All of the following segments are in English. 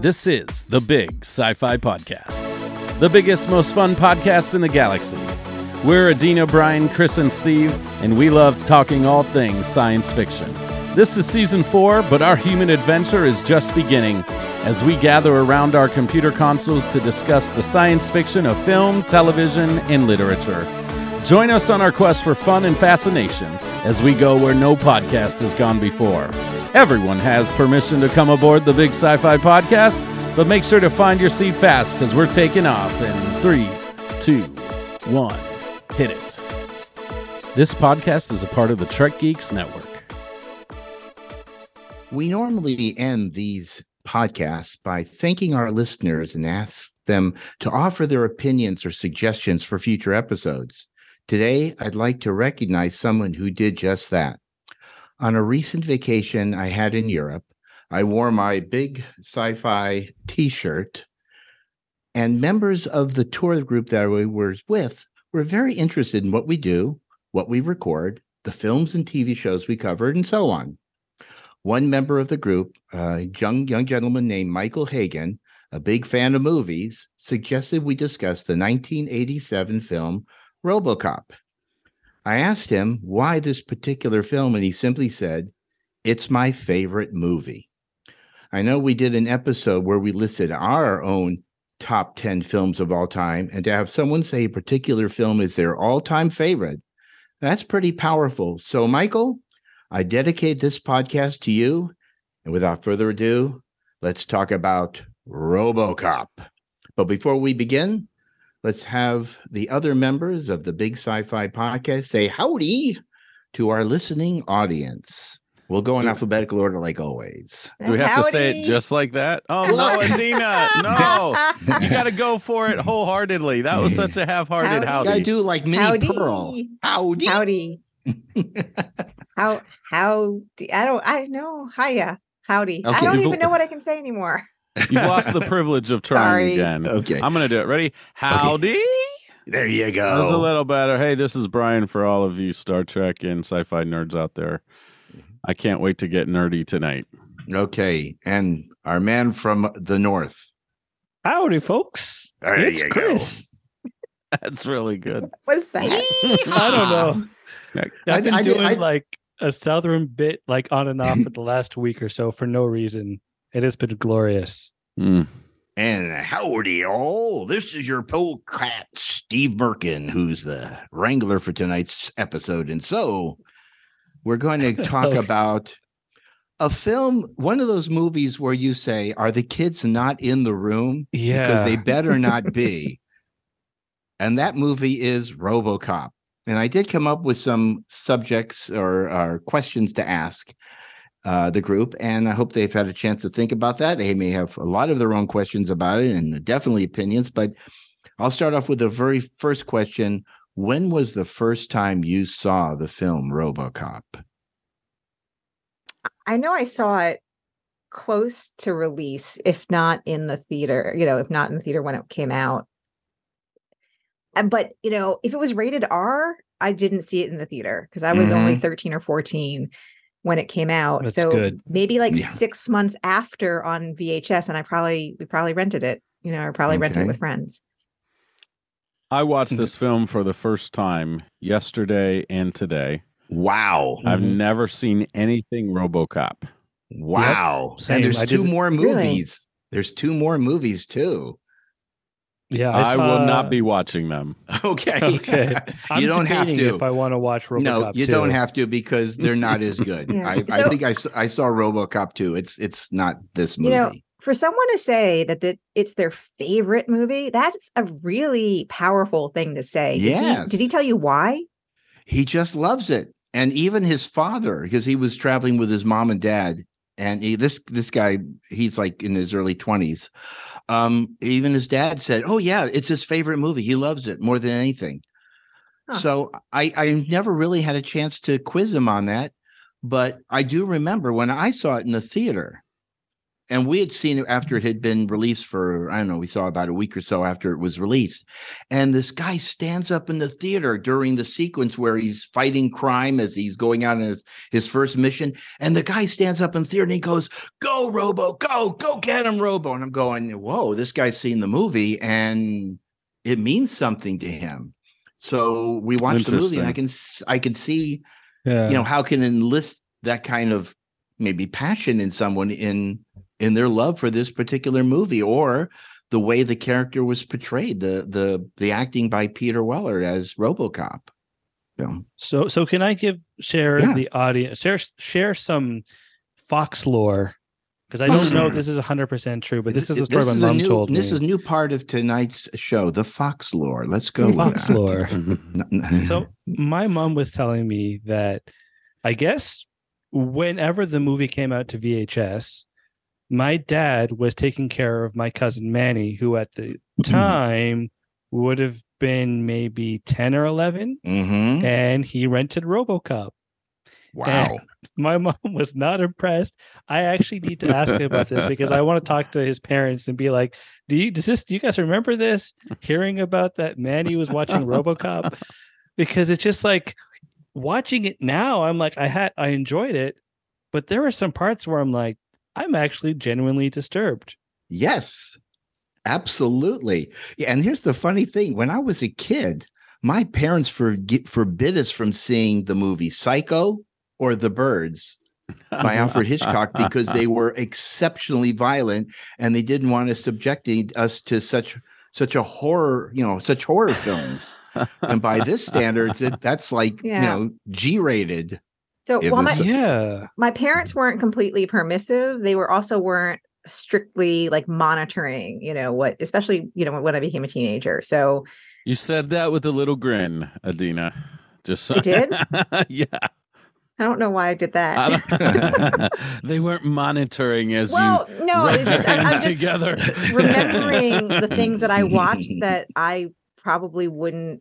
This is the Big Sci Fi Podcast, the biggest, most fun podcast in the galaxy. We're Adeena, Brian, Cris, and Steve, and we love talking all things science fiction. This is season four, but our human adventure is just beginning as we gather around our computer consoles to discuss the science fiction of film, television, and literature. Join us on our quest for fun and fascination as we go where no podcast has gone before. Everyone has permission to come aboard the Big Sci Fi Podcast, but make sure to find your seat fast because we're taking off in three, two, one. Hit it. This podcast is a part of the Trek Geeks Network. We normally end these podcasts by thanking our listeners and ask them to offer their opinions or suggestions for future episodes. Today, I'd like to recognize someone who did just that. On a recent vacation I had in Europe, I wore my big sci fi t shirt, and members of the tour group that I was with were very interested in what we do, what we record, the films and TV shows we covered, and so on. One member of the group, a young young gentleman named Michael Hagan, a big fan of movies, suggested we discuss the 1987 film RoboCop. I asked him why this particular film, and he simply said, It's my favorite movie. I know we did an episode where we listed our own top 10 films of all time, and to have someone say a particular film is their all time favorite, that's pretty powerful. So, Michael, I dedicate this podcast to you. And without further ado, let's talk about Robocop. But before we begin, let's have the other members of the Big Sci Fi podcast say howdy to our listening audience. We'll go in Do- alphabetical order like always. Do we have to say it just like that? Oh, no, Adeena, no. You got to go for it wholeheartedly. That was such a half hearted Howdy. I do like mini Howdy. pearl. Howdy. Howdy. How how I don't I know. Hiya. Howdy. Okay, I don't even know what I can say anymore. You've lost the privilege of trying Sorry. again. Okay. I'm going to do it. Ready? Howdy. There you go. That was a little better. Hey, this is Brian for all of you Star Trek and sci fi nerds out there. I can't wait to get nerdy tonight. Okay. And our man from the north. Howdy, folks. There it's you go. Cris. That's really good. What's that? I don't know. I've been I did- doing I- like a southern bit, like on and off for the last week or so for no reason. It has been glorious. Mm. And howdy, all. This is your polecat, Steve Merkin, who's the wrangler for tonight's episode. And so we're going to talk Okay. about a film, one of those movies where you say, Are the kids not in the room? Yeah. Because they better not be. and that movie is Robocop. And I did come up with some subjects or, or questions to ask uh, the group, and I hope they've had a chance to think about that. They may have a lot of their own questions about it and definitely opinions, but I'll start off with the very first question. When was the first time you saw the film Robocop? I know I saw it close to release, if not in the theater, you know, if not in the theater when it came out. Uh, But, you know, if it was rated R, I didn't see it in the theater because I was only 13 or 14 when it came out. That's so good. maybe like Yeah. six months after on VHS, and I probably we probably rented it, you know, or probably rented it with friends. I watched Mhm. this film for the first time yesterday and today. Wow. I've Mhm. never seen anything Robocop. Wow. Same. And there's I two did- more Really? movies. There's two more movies too. Yeah. I, will saw- not be watching them. Okay. Okay. I'm you don't have to. If I want to watch RoboCop no, you too. don't have to because they're not as good. Yeah. I, I So- think I saw RoboCop too. It's it's not this movie. You know, for someone to say that that it's their favorite movie, that's a really powerful thing to say. Did he- did he tell you why? he just loves it and even his father because he was traveling with his mom and dad and he, this this guy he's like in his early 20s um even his dad said oh yeah it's his favorite movie he loves it more than anything Huh. so i i never really had a chance to quiz him on that but i do remember when i saw it in the theater and we had seen it after it had been released for I don't know. We saw about a week or so after it was released, and this guy stands up in the theater during the sequence where he's fighting crime as he's going out on his his first mission, and the guy stands up in the theater and he goes, "Go, Robo, go, go get him, Robo!" And I'm going, "Whoa, this guy's seen the movie and it means something to him." So we watched the movie, and I can I can see Yeah. you know how can enlist that kind of maybe passion in someone in in their love for this particular movie or the way the character was portrayed the the the acting by peter weller as robocop so, So so can I give share Yeah. the audience share share some Fox lore because I don't know if hmm. this is hundred percent true, but this is the story my a mom new, told me. this is a new part of tonight's show the fox lore let's go Fox lore. So my mom was telling me that I guess whenever the movie came out to VHS, my dad was taking care of my cousin Manny, who at the time would have been maybe 10 or 11, Mhm. and he rented Robocop. wow My mom was not impressed. I actually need to ask him about this because I want to talk to his parents and be like, "Do you does this? Do you guys remember this? Hearing about that Manny was watching RoboCop?" Because it's just like watching it now. I'm like, I had I enjoyed it, but there were some parts where I'm like, I'm actually genuinely disturbed. Yes, absolutely. Yeah, and here's the funny thing: when I was a kid, my parents forget, forbid us from seeing the movie Psycho or The Birds by Alfred Hitchcock because they were exceptionally violent, and they didn't want us subjecting us to such such a horror, you know, such horror films. and by this standards, it, that's like Yeah. you know G-rated. So It while my Yeah. my parents weren't completely permissive, they were also weren't strictly like monitoring, you know, what especially, you know, when I became a teenager. So You said that with a little grin, Adeena. Just so- I did? yeah. I don't know why I did that. I they weren't monitoring as well, you no, just your I, I'm just together. remembering the things that I watched that I probably wouldn't.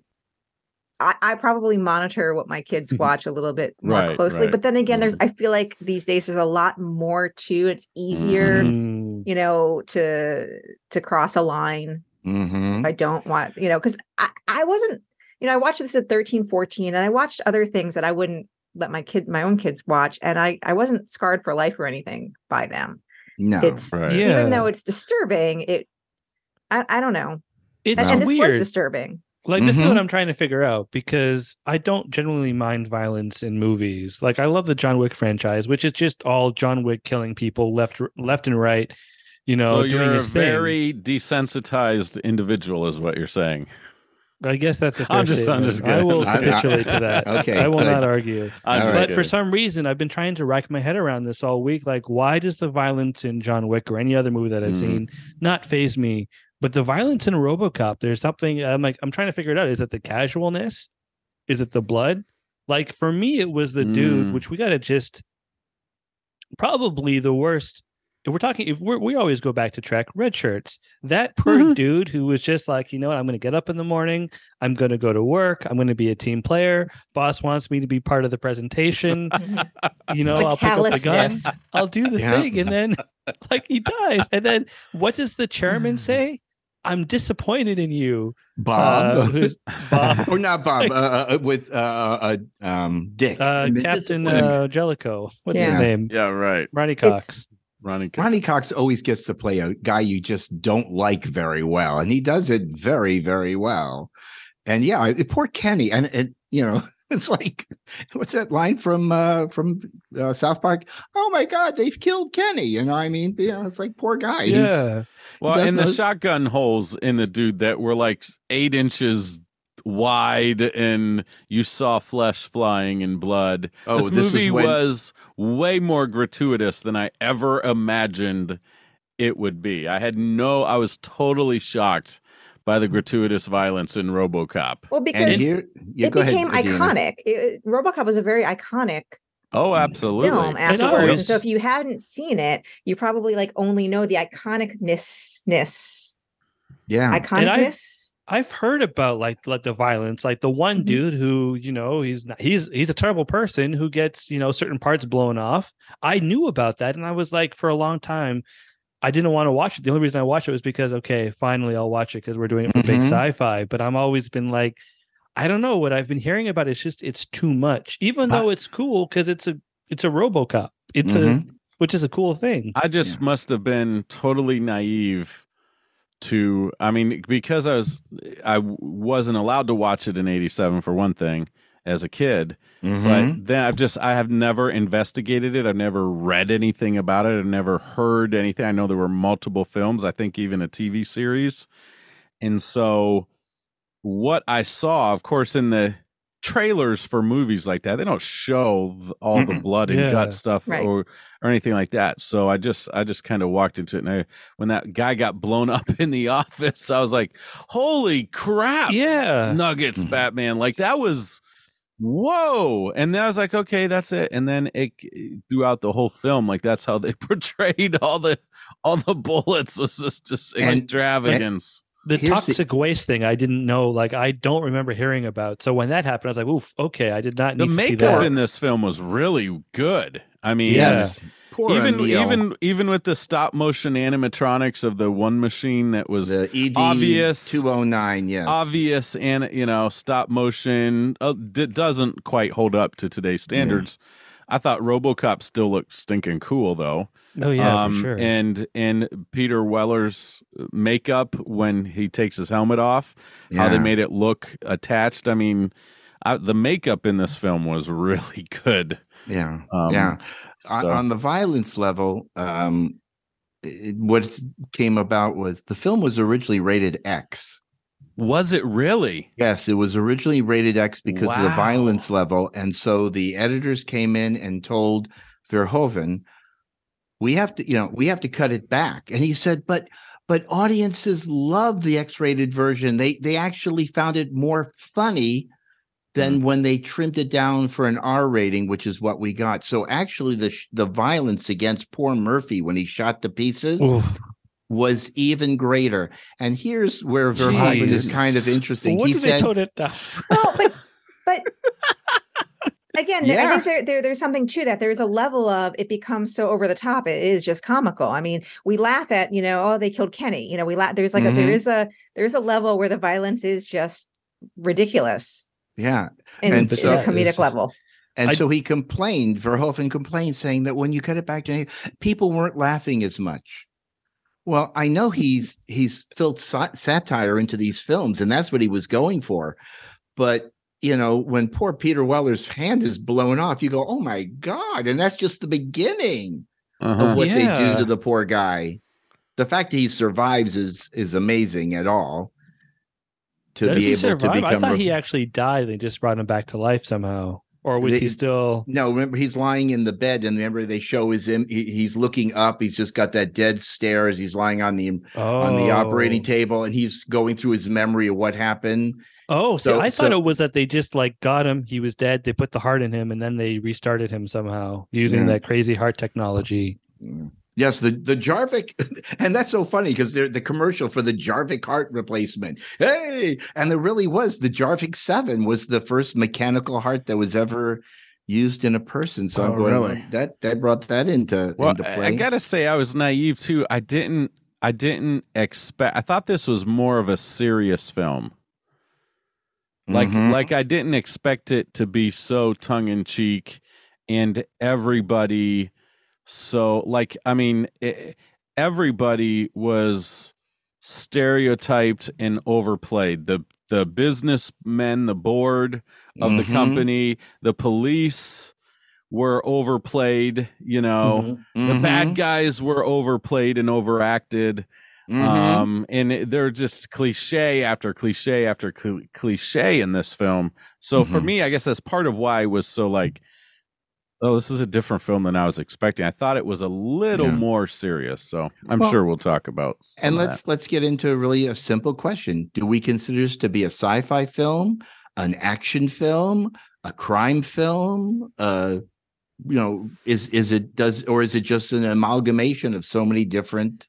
I, I probably monitor what my kids watch a little bit more Right, closely, right. but then again, there's Mhm. I feel like these days there's a lot more to. It's easier, Mm. you know, to to cross a line Mhm. if I don't want, you know, because I, I wasn't, you know, I watched this at 13, 14, and I watched other things that I wouldn't let my kid, my own kids watch. And I, I wasn't scarred for life or anything by them. No, It's Right. Yeah. even though it's disturbing, it, I, I don't know. It's And, and this was disturbing. Like this is Mhm. what I'm trying to figure out because I don't generally mind violence in movies. Like I love the John Wick franchise, which is just all John Wick killing people left left and right, you know, so doing you're a his thing. very desensitized individual, is what you're saying. I guess that's a fair I'm just- I'm statement. just I will I- I- capitulate to that. Okay, I will good. not argue. All just right. But for kidding. some reason, I've been trying to rack my head around this all week. Like, why does the violence in John Wick or any other movie that I've Mhm. seen not phase me? But the violence in RoboCop, there's something I'm like, I'm trying to figure it out. Is it the casualness? Is it the blood? Like for me, it was the dude, Mm. which we got to just probably the worst. If we're talking, if we're, we always go back to Trek, red shirts. That poor Mhm. dude who was just like, you know what, I'm going to get up in the morning. I'm going to go to work. I'm going to be a team player. Boss wants me to be part of the presentation. You know, The I'll pick up the gun. I'll do the Yeah. thing, and then like he dies. And then what does the chairman say? I'm disappointed in you. Bob. Uh, who's Bob? or not Bob, uh, uh, with uh, uh, um, Dick. Uh, Captain disappointed. uh, Jellico. What's Yeah. his name? Yeah, right. Ronny It's- Cox. Ronny. Cox. Ronny Cox always gets to play a guy you just don't like very well, and he does it very, very well. And yeah, poor Kenny, and it, you know, it's like, what's that line from uh, from uh, South Park? Oh my God, they've killed Kenny. You know, I mean, yeah, it's like poor guy. He's- Yeah. Well, does and the know- shotgun holes in the dude that were like eight inches wide, and you saw flesh flying and blood. Oh, this this movie when- was way more gratuitous than I ever imagined it would be. I had no, I was totally shocked by the gratuitous violence in RoboCop. Well, and because here, yeah, it go ahead, became Adeena. iconic. It, RoboCop was a very iconic Oh, absolutely. film afterwards. And so if you hadn't seen it, you probably like only know the iconicness, Yeah, iconicness. I've heard about like like the violence, like the one Mhm. dude who you know he's not, he's he's a terrible person who gets you know certain parts blown off. I knew about that, and I was like for a long time, I didn't want to watch it. The only reason I watched it was because okay, finally I'll watch it because we're doing it for big Mhm. sci-fi. But I'm always been like, I don't know what I've been hearing about. It's just it's too much. Even I- though it's cool because it's a it's a RoboCop. It's a Mhm. which is a cool thing. I just Yeah. must have been totally naive to I mean because I was I wasn't allowed to watch it in 87 for one thing as a kid Mhm. but then I've just I have never investigated it I've never read anything about it I've never heard anything I know there were multiple films I think even a TV series and so what I saw of course in the trailers for movies like that they don't show all the blood and Yeah. gut stuff Right. or or anything like that so I just I just kind of walked into it and I, when that guy got blown up in the office I was like holy crap Yeah. Nuggets Mhm. Batman. Like that was whoa. And then I was like, okay, that's it. And then it throughout the whole film, like that's how they portrayed all the all the bullets was just just And- extravagance. the Here's the- toxic waste thing I didn't know. Like I don't remember hearing about. So when that happened, I was like, "Oof, okay, I did not the need to see makeup that." in this film was really good. I mean, yes. Poor even Emil. even even with the stop motion animatronics of the one machine that was the ED obvious- 209, yes. obvious and you know stop motion uh, d- doesn't quite hold up to today's standards. I thought RoboCop still looked stinking cool though. oh yeah, Um, for sure. And and Peter Weller's makeup when he takes his helmet off, how they made it look attached. I mean, I, the makeup in this film was really good. Yeah. Um, yeah. On- so- on the violence level, um, it, what came about was the film was originally rated X. Was it really? Yes, it was originally rated X because of the violence level. And so the editors came in and told Verhoeven, we have to, you know, we have to cut it back. And he said, but but audiences love the X-rated version. They they actually found it more funny than when they trimmed it down for an R rating, which is what we got. So actually the sh- the violence against poor Murphy when he shot to pieces Oof. was even greater. And here's where Verhoeven is kind of Jeez. interesting. what he did said, they tone it down? Well, but but again, I think there, there there's something to that. There's a level of it becomes so over the top. It is just comical. I mean, we laugh at you know, oh, they killed Kenny. You know, we laugh. There's like a, there Mhm. is a there's a level where the violence is just ridiculous yeah. in, And in so- a comedic just- level. And I- so he complained, Verhoeven complained, saying that when you cut it back to people weren't laughing as much. Well, I know he's he's filled sa- satire into these films, and that's what he was going for. But you know, when poor Peter Weller's hand is blown off, you go, "Oh my god!" And that's just the beginning Uh-huh. of what they do to the poor guy. The fact that he survives is is amazing at all. To Does be he able to survive? I thought he actually died. They just brought him back to life somehow, or was They- he still? No, remember he's lying in the bed, and remember they show his him. He, he's looking up. He's just got that dead stare as he's lying on the Oh, on the operating oh. table, and he's going through his memory of what happened. Oh, see, So- I thought so- it was that they just like got him. He was dead. They put the heart in him, and then they restarted him somehow using Yeah. that crazy heart technology. Yes, the the Jarvik, and that's so funny because they're the commercial for the Jarvik heart replacement. Hey, and there really was the Jarvik Seven was the first mechanical heart that was ever used in a person. So Oh, I'm going, really? that that brought that into Well, into I- play. I gotta say, I was naive too. I didn't, I didn't expect. I thought this was more of a serious film. Like, Mhm. like I didn't expect it to be so tongue in cheek, and everybody. So, like, I mean, e- everybody was stereotyped and overplayed. The the businessmen, the board of the Mhm. company, the police were overplayed. You know Mhm. the bad Mhm. guys were overplayed and overacted Mhm. um and it- they're just cliche after cliche after cl- cliche in this film so for Mhm. me i guess that's part of why i was so like oh this is a different film than i was expecting i thought it was a little Yeah. more serious so i'm Well, sure we'll talk about some And let's let's get into really a simple question. Do we consider this to be a sci-fi film, an action film, a crime film? Uh you know, is is it does or is it just an amalgamation of so many different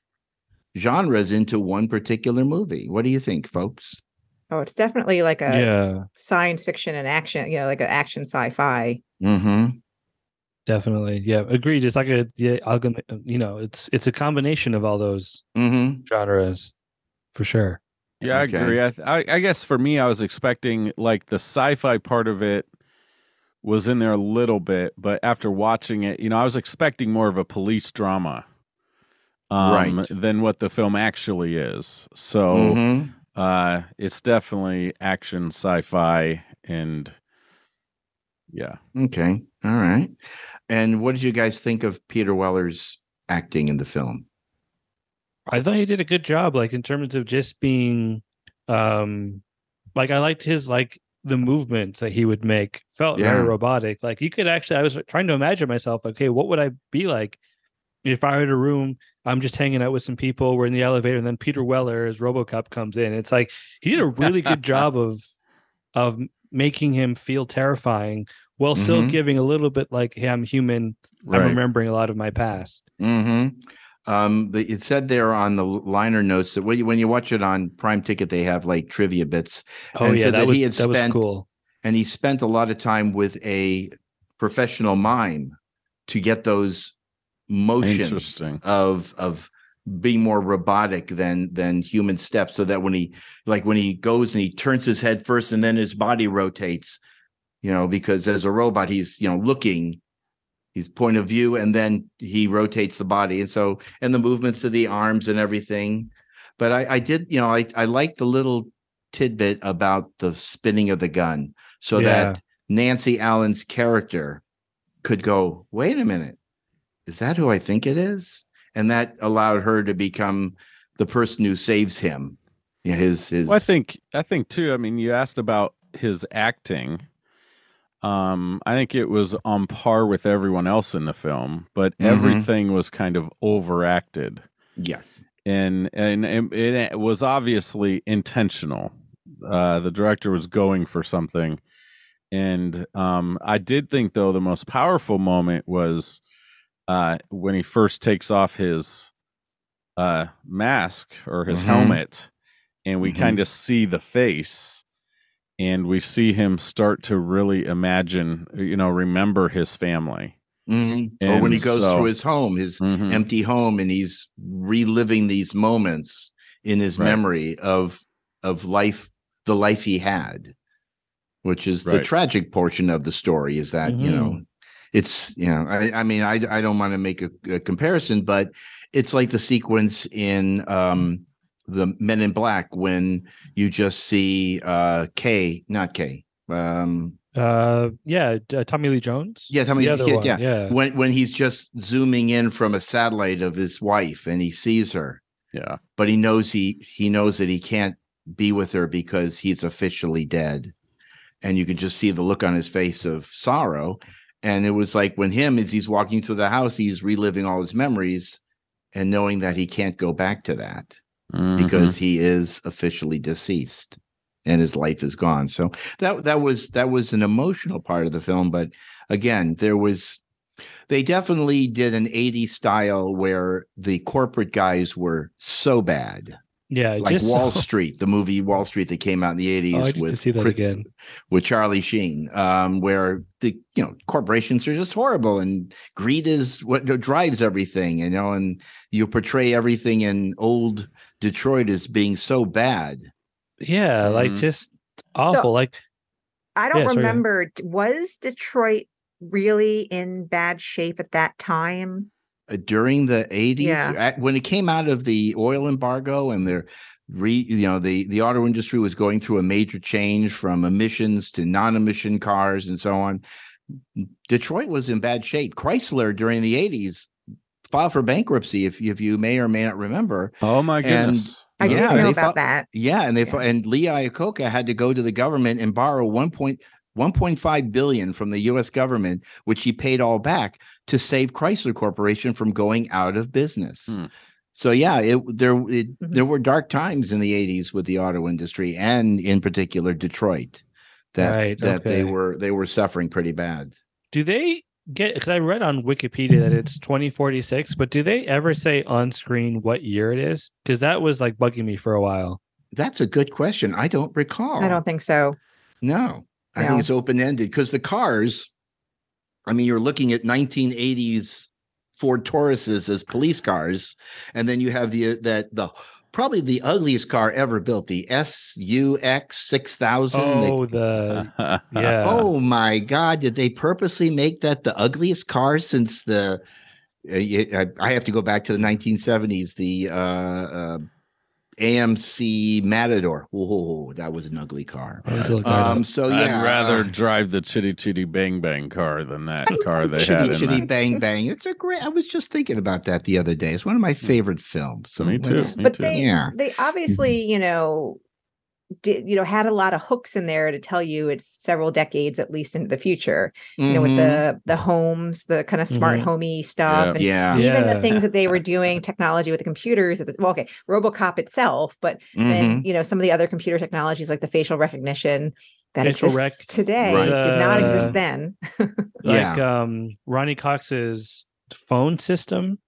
genres into one particular movie? What do you think, folks? Oh, it's definitely like a yeah, science fiction and action. You know, like an action sci-fi. Mm-hmm. Definitely. Yeah, agreed. It's like a yeah, algam- you know, it's it's a combination of all those Mm-hmm. genres, for sure. Yeah, Okay. I agree. I, th- I I guess for me, I was expecting like the sci-fi part of it was in there a little bit, but after watching it, you know, I was expecting more of a police drama, um, Right. than what the film actually is. So, Mhm. uh, it's definitely action, sci-fi, and yeah. Okay. All right. And what did you guys think of Peter Weller's acting in the film? I thought he did a good job, like in terms of just being, um, like I liked his like the movements that he would make felt Yeah. very robotic. Like you could actually, I was trying to imagine myself, okay, what would I be like if I were in a room? I'm just hanging out with some people. We're in the elevator, and then Peter Weller as RoboCop comes in. It's like he did a really good job of of making him feel terrifying while still Mhm. giving a little bit like, hey, I'm human. I'm remembering a lot of my past. Mm-hmm. Um, the, it said there on the liner notes that when you, when you watch it on Prime Ticket, they have like trivia bits, Oh And yeah, said that, that was he had that was spent- cool. and he spent a lot of time with a professional mime to get those motions of of being more robotic than than human steps so that when he like when he goes and he turns his head first and then his body rotates you know because as a robot he's you know looking his point of view and then he rotates the body. And so and the movements of the arms and everything. But i i did you know i i like the little tidbit about the spinning of the gun so Yeah. that nancy allen's character could go wait a minute. Is that who i think it is and that allowed her to become the person who saves him yeah his his Well, I think I think too. I mean, you asked about his acting. Um, I think it was on par with everyone else in the film, but Mhm. everything was kind of overacted, yes and and it, it was obviously intentional. Uh, the director was going for something, and um, I did think though the most powerful moment was uh, when he first takes off his uh, mask or his Mhm. helmet, and we Mhm. kind of see the face, and we see him start to really imagine, you know, remember his family. Mhm. or when he goes so- through his home his Mhm. empty home and he's reliving these moments in his Right. memory of of life the life he had which is the tragic portion of the story is that you know it's you know i, I mean i, I don't want to make a, a comparison but it's like the sequence in um the men in black when you just see uh k not k um Uh, yeah, uh, Tommy Lee Jones. Yeah, Tommy- the other yeah, one. yeah. yeah. when when he's just zooming in from a satellite of his wife and he sees her Yeah. but he knows he he knows that he can't be with her because he's officially dead and you could just see the look on his face of sorrow and it was like when him as he's walking through the house he's reliving all his memories and knowing that he can't go back to that Mhm. because he is officially deceased and his life is gone so that that was that was an emotional part of the film but again there was they definitely did an 80s style where the corporate guys were so bad yeah, like just wall so- street the movie wall street that came out in the 80s Oh, with to see that Cris- again. with charlie sheen um, where the you know corporations are just horrible and greed is what drives everything you know and you portray everything in old detroit as being so bad Yeah, like Mhm. just awful. like I don't Yeah, sorry, go ahead. remember. d- Was Detroit really in bad shape at that time? Uh, during the 80s Yeah. at- when it came out of the oil embargo and the re you know the the auto industry was going through a major change from emissions to non-emission cars and so on detroit was in bad shape chrysler during the 80s filed for bankruptcy if, if you may or may not remember Oh my And- goodness. I Yeah, didn't know about fought- that. yeah and they Yeah. and lee iacocca had to go to the government and borrow 1 point 1.5 billion from the US government which he paid all back to save Chrysler Corporation from going out of business. Hmm. So yeah, it there it, Mhm. there were dark times in the 80s with the auto industry and in particular Detroit that Right, that they were they were suffering pretty bad. do they get because I read on Wikipedia that it's 2046, but do they ever say on screen what year it is? Because that was like bugging me for a while. That's a good question. I don't recall. I don't think so. No. I No. think it's open ended because the cars I mean, you're looking at 1980s Ford Tauruses as police cars, and then you have the that the probably the ugliest car ever built, the SUX 6000. Oh, the yeah. Oh my God! Did they purposely make that the ugliest car since the? Uh, I, I have to go back to the 1970s. The uh, uh, AMC Matador. Whoa, that was an ugly car. I'll have to look that Um, so yeah, I'd rather uh, drive the Chitty Chitty Bang Bang car than that I car love they Chitty had in Chitty that. Bang Bang. It's a great. I was just thinking about that the other day. It's one of my favorite films. So Me too. Me but too. they Yeah. they obviously you know did you know had a lot of hooks in there to tell you it's several decades at least into the future you know with Mhm. the the homes the kind of smart Mhm. homey stuff and yeah. even the things that they were doing technology with the computers the- well okay robocop itself but then Mhm. you know some of the other computer technologies like the facial recognition that Facial exists rec- today Right. did not Uh, exist then like um Ronny Cox's phone system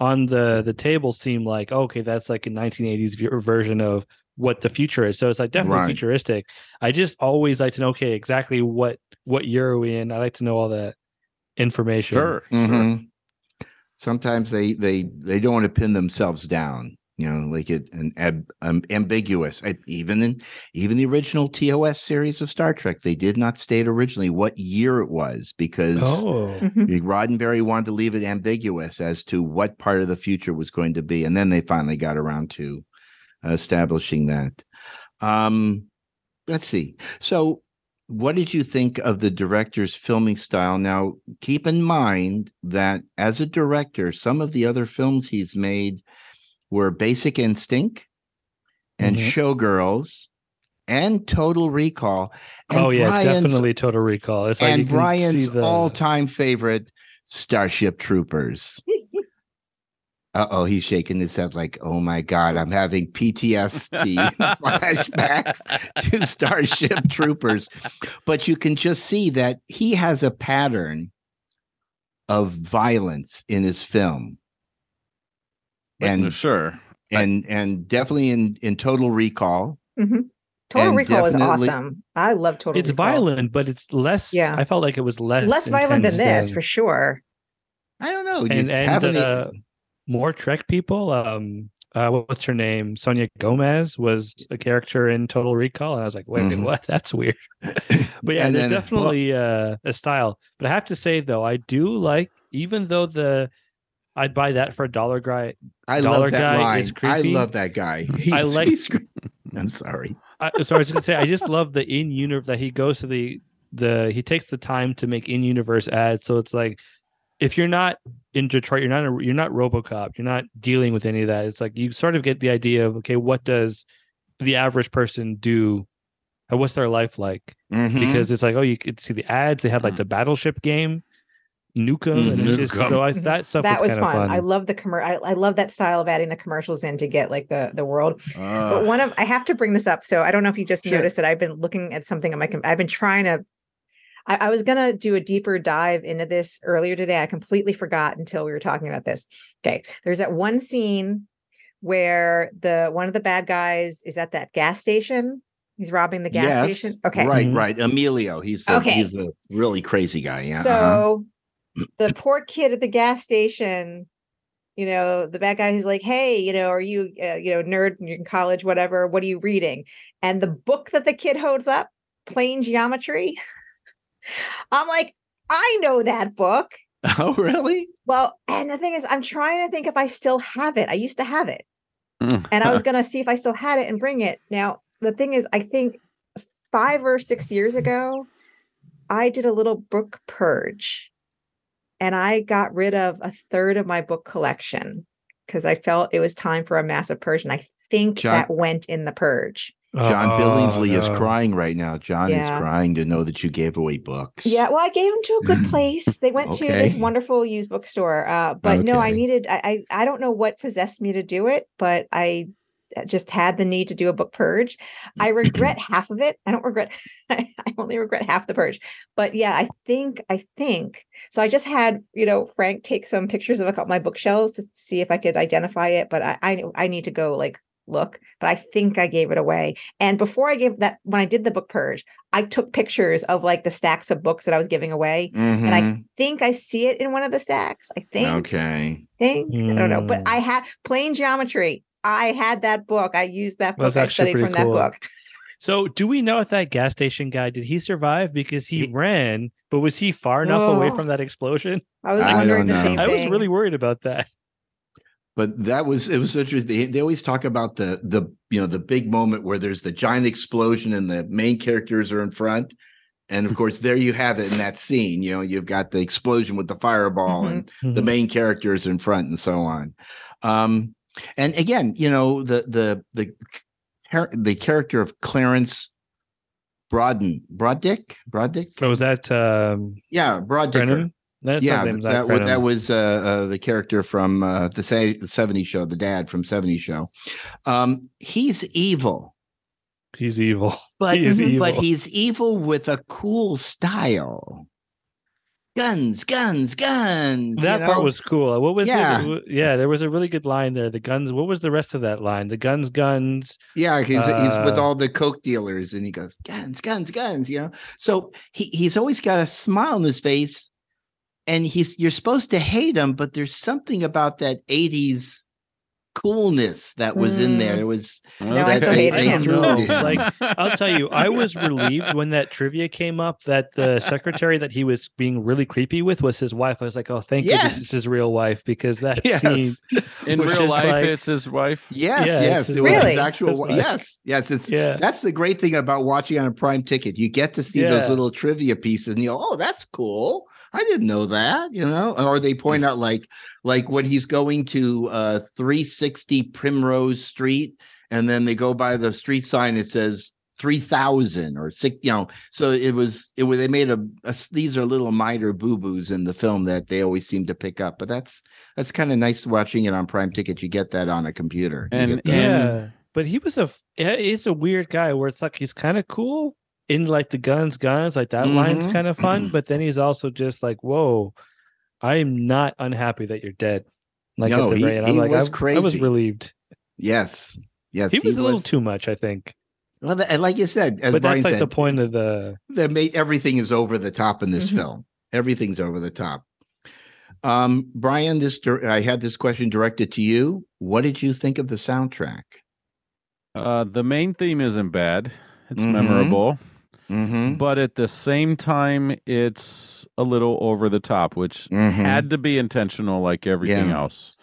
on the the table seemed like okay that's like a 1980s version of what the future is so it's like definitely Right. futuristic i just always like to know okay exactly what what year are we in i like to know all that information Sure. sure. Mhm. Sometimes they they they don't want to pin themselves down. You know, like it an ab, um, ambiguous. I, even in even the original TOS series of Star Trek, they did not state originally what year it was because oh Mhm. Roddenberry wanted to leave it ambiguous as to what part of the future was going to be, and then they finally got around to establishing that. Um, let's see. So, what did you think of the director's filming style? Now, keep in mind that as a director, some of the other films he's made were Basic Instinct and Mhm. Showgirls and Total Recall. And oh yeah Brian's- definitely total recall it's like and Brian's the all-time favorite, Starship Troopers. Uh oh, he's shaking his head like, "Oh my god, I'm having PTSD flashbacks to Starship Troopers." But you can just see that he has a pattern of violence in his film, and sure. and and definitely in in Total Recall. Mhm. Total And Recall is awesome. I love Total recall. it's Recall. violent but it's less Yeah. i felt like it was less Less violent than this, than- for sure. I don't know. you and and haven't- uh, more Trek people. Um, uh, what's her name? Sonya Gomez was a character in Total Recall, and I was like, wait, Mhm. what? That's weird. but yeah, And there's then- definitely uh, a style. But I have to say though, I do like, even though the I'd buy that for a dollar guy. I Dollar love that Guy line. is I love that guy. I He's- like- he's I'm sorry. I, so I was gonna say, I just love the in universe that he goes to the the he takes the time to make in universe ads. So it's like if you're not in Detroit, you're not a, you're not RoboCop, you're not dealing with any of that. It's like you sort of get the idea of okay, what does the average person do? And what's their life like? Mhm. Because it's like oh, you could see the ads. They had like Mm. the battleship game, Nukem, and it's just Nukem. so I that stuff that was kind of fun. fun. I love the commer. I, I love that style of adding the commercials in to get like the the world. Uh, But one of I have to bring this up. So I don't know if you just Sure. noticed that I've been looking at something on my. com- I've been trying to. I, I was gonna do a deeper dive into this earlier today. I completely forgot until we were talking about this. Okay, there's that one scene where the one of the bad guys is at that gas station. He's robbing the gas Yes. station. Okay, Right, Mhm. right. Emilio. He's the Okay. he's a really crazy guy. Yeah. uh-huh. So the poor kid at the gas station, you know, the bad guy, he's like, "Hey, you know, are you, uh, you know, nerd in college, whatever? What are you reading?" And the book that the kid holds up, Plane Geometry. I'm like, I know that book. Oh, really? Well, and the thing is, I'm trying to think if I still have it. I used to have it, mm. and I was gonna see if I still had it and bring it. Now, the thing is, I think five or six years ago, I did a little book purge and I got rid of a third of my book collection because I felt it was time for a massive purge. And I think John- that went in the purge. John Oh, Billingsley is crying right now. John Yeah. is crying to know that you gave away books. Yeah, well, I gave them to a good place. They went to this wonderful used bookstore. Uh, but no, I needed. I, I I don't know what possessed me to do it, but I uh, just had the need to do a book purge. I regret half of it. I don't regret. I only regret half the purge. But yeah, I think I think so. I just had you know Frank take some pictures of a couple of my bookshelves to see if I could identify it. But I I, I need to go like look, but I think I gave it away. And before I gave that, when I did the book purge, I took pictures of like the stacks of books that I was giving away. And I Mhm. think I see it in one of the stacks. I think, okay. think, I don't know. But Hmm. I had plane geometry. I had that book. I used that book. That's I actually studied from cool. that book. So, do we know if that gas station guy did he survive because he He- ray, but was he far enough away Oh. from that explosion? I was wondering don't the know. same I was really worried about that. But that was it was interesting. They, they always talk about the the you know the big moment where there's the giant explosion and the main characters are in front. And of course, there you have it in that scene. You know, you've got the explosion with the fireball and the Mhm. main characters in front and so on. Um, and again, you know, the the the the character of Clarence Broaden Broaddick Broaddick. What was that? Um, Yeah, Broaddicker. That's yeah, Zach that was that was uh, uh, the character from uh, the 70s show, the dad from 70s show. Um, he's evil, He's evil. but He is but he's evil with a cool style. Guns, guns, guns. That you part was cool. What was Yeah. it? Yeah, there was a really good line there. The guns. What was the rest of that line? The guns, guns. Yeah, he's he's with Uh, all the coke dealers, and he goes guns, guns, guns. You know, so he he's always got a smile on his face, and he's you're supposed to hate him, but there's something about that '80s coolness that was in there. Mm. It was No, I that still they- hate they him. threw No, it in. like, I'll tell you, I was relieved when that trivia came up that the secretary that he was being really creepy with was his wife. I was like, oh, thank goodness Yes. it's his real wife because that Yes. scene. In real life, like- it's his wife. Yes, Yeah, yes, it's it was wife. his Really? actual. That's wi- nice. Yes, yes, it's Yeah. that's the great thing about watching on a Prime ticket. You get to see Yeah. those little trivia pieces, and you go, "Oh, that's cool. I didn't know that." You know, or they point out like like when he's going to uh 360 Primrose Street, and then they go by the street sign. It says. 3000 or six you know so it was it was they made a, a these are little minor boo-boos in the film that they always seem to pick up but that's that's kind of nice watching it on prime ticket you get that on a computer You And- Yeah, but he was a yeah, he's a weird guy where it's like he's kind of cool in like the guns, guns, like that line's Mhm. kind of fun, but then he's also just like, whoa, I am not unhappy that you're dead. Like No, at the he- very end, I'm he like, was I, I was relieved. Yes. Yes. He was a little too much, I think. well, th- and like you said, as But Brian that's like said, the point of the. that made everything is over the top in this Mhm. film. Everything's over the top. Um, Brian, this I had this question directed to you. What did you think of the soundtrack? Uh, the main theme isn't bad. It's Mhm. memorable, Mm-hmm. but at the same time, it's a little over the top, which had to be intentional, like everything Mm-hmm. Yeah. else.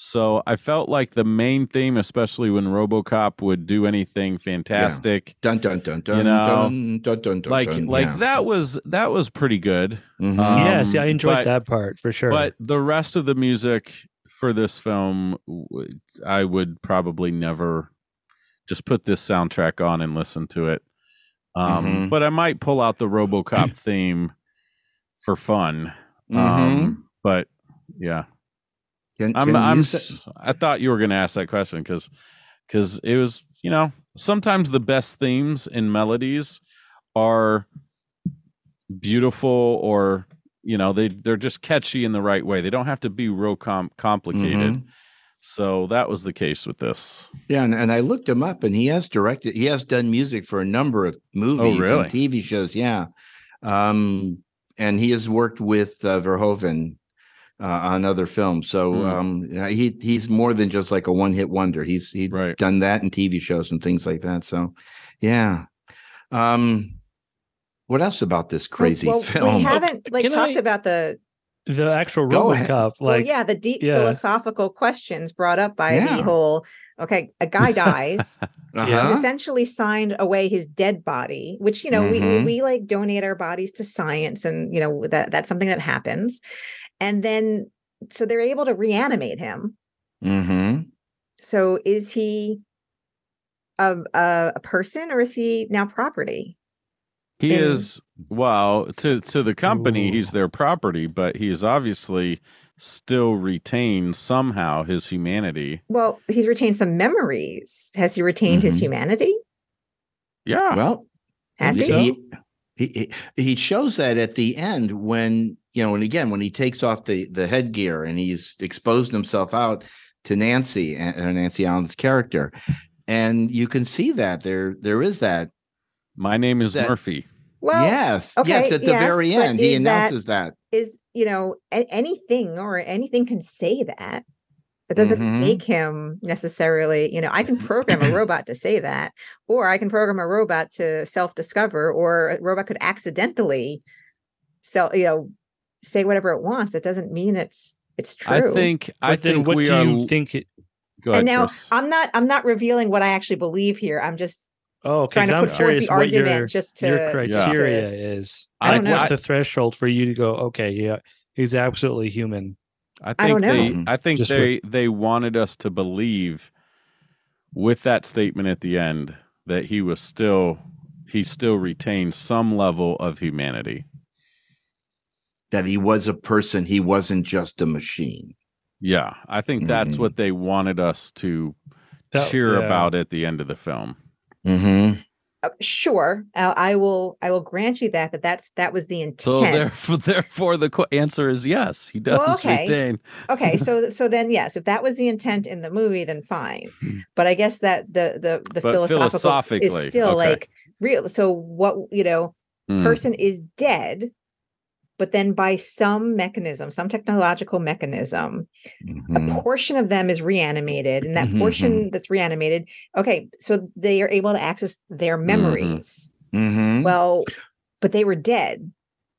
So I felt like the main theme, especially when RoboCop would do anything fantastic, dun dun dun dun You know, dun dun dun dun. like dun, like yeah. that was that was pretty good. Mhm. Um, yeah, see, I enjoyed but- that part for sure. But the rest of the music for this film, I would probably never just put this soundtrack on and listen to it. Um, Mhm. But I might pull out the RoboCop theme for fun. Um, but yeah, Can- I'm I'm s- I thought you were going to ask that question because because it was you know sometimes the best themes and melodies are beautiful or you know they they're just catchy in the right way. They don't have to be real com- complicated. Mhm. So that was the case with this. Yeah, and, and I looked him up, and he has directed. He has done music for a number of movies really? and TV shows. Yeah, um, and he has worked with uh, Verhoeven uh, on other films. So Hmm. um, he he's more than just like a one hit wonder. He's he's Right. done that in TV shows and things like that. So, yeah. Um, what else about this crazy well, film? We haven't like Can talked I- about the the actual Go ahead. RoboCop, well, like yeah, the deep yeah. philosophical questions brought up by Yeah. the whole okay, a guy dies. Yeah. He's Uh-huh. essentially signed away his dead body, which you know we, we we like donate our bodies to science, and you know that that's something that happens. And then so they're able to reanimate him. Mm-hmm. So is he a a, a person or is he now property? He And- is well to to the company. Ooh. He's their property, but he is obviously still retained somehow his humanity. Well, he's retained some memories. Has he retained his Mhm. humanity? Yeah, Well, Has he? so? he, he he shows that at the end when you know and again when he takes off the the headgear and he's exposed himself out to Nancy and uh, Nancy Allen's character and you can see that there there is that. My name is That- Murphy. Well, yes, okay, yes. At the yes, very end, he is that- announces that. is you know a- anything or anything can say that it doesn't Mhm. make him necessarily you know i can program a robot to say that or i can program a robot to self-discover or a robot could accidentally sell you know say whatever it wants it doesn't mean it's it's true I think. I But then think what we do are. you think it Go ahead, and now Cris. i'm not i'm not revealing what i actually believe here i'm just Oh, okay. trying 'cause to I'm put forth curious the what argument your, just to your to- criteria is. I Like, don't what's know. the threshold for you to go? Okay, yeah, he's absolutely human. I I don't think they. know. I think Just they. They wanted us to believe, with that statement at the end, that he was still. He still retained some level of humanity. that he was a person. He wasn't just a machine. Yeah, I think that's Mhm. what they wanted us to That- cheer yeah. about at the end of the film. Mm-hmm. uh, sure uh, i will i will grant you that that that's that was the intent So therefore, therefore, the qu- answer is yes. He does Well, okay. retain. okay so so then yes if that was the intent in the movie then fine but i guess that the the the But philosophical is still okay. like real so what you know Hmm. person is dead but then by some mechanism some technological mechanism Mm-hmm. a portion of them is reanimated and that Mhm, portion that's reanimated okay so they are able to access their memories Mm-hmm. well but they were dead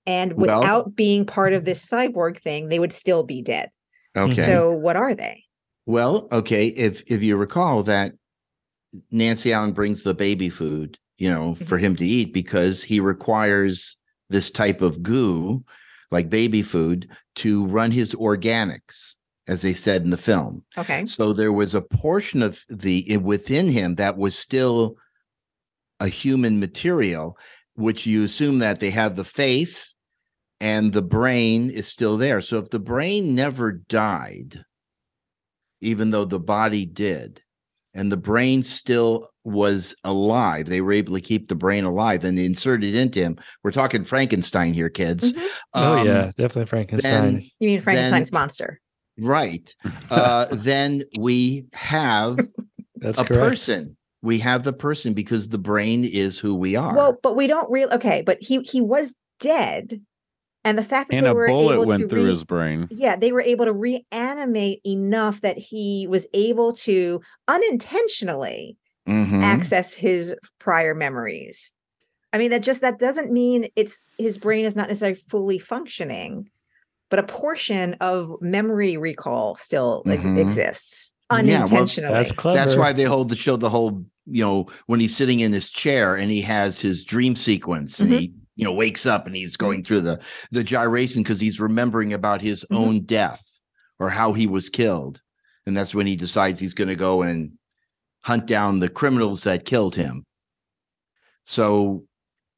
and Well- without being part of this cyborg thing they would still be dead okay. so what are they Well, okay, if if you recall that Nancy Allen brings the baby food, you know, for him to eat because he requires this type of goo, like baby food, to run his organics, as they said in the film. okay So there was a portion of the within him that was still a human material, which you assume that they have the face and the brain is still there. So if the brain never died, even though the body did, and the brain still was alive, they were able to keep the brain alive and insert it into him. We're talking Frankenstein here, kids. Mhm. Oh Um, yeah, definitely Frankenstein. Then, you mean frankenstein's then- monster right. Uh, then we have That's a correct. person. We have the person because the brain is who we are. Well, but we don't really. Okay, but he he was dead, and the fact that and they a were bullet able to went through re- his brain. yeah, they were able to reanimate enough that he was able to unintentionally Mhm. access his prior memories. I mean, that just that doesn't mean it's his brain is not necessarily fully functioning, but a portion of memory recall still like, Mhm. exists Yeah, well, unintentionally. That's clever. That's why they hold the show the whole, you know, when he's sitting in his chair and he has his dream sequence and Mhm. he, you know, wakes up and he's going through the the gyration because he's remembering about his Mhm. own death or how he was killed. And that's when he decides he's going to go and hunt down the criminals that killed him. So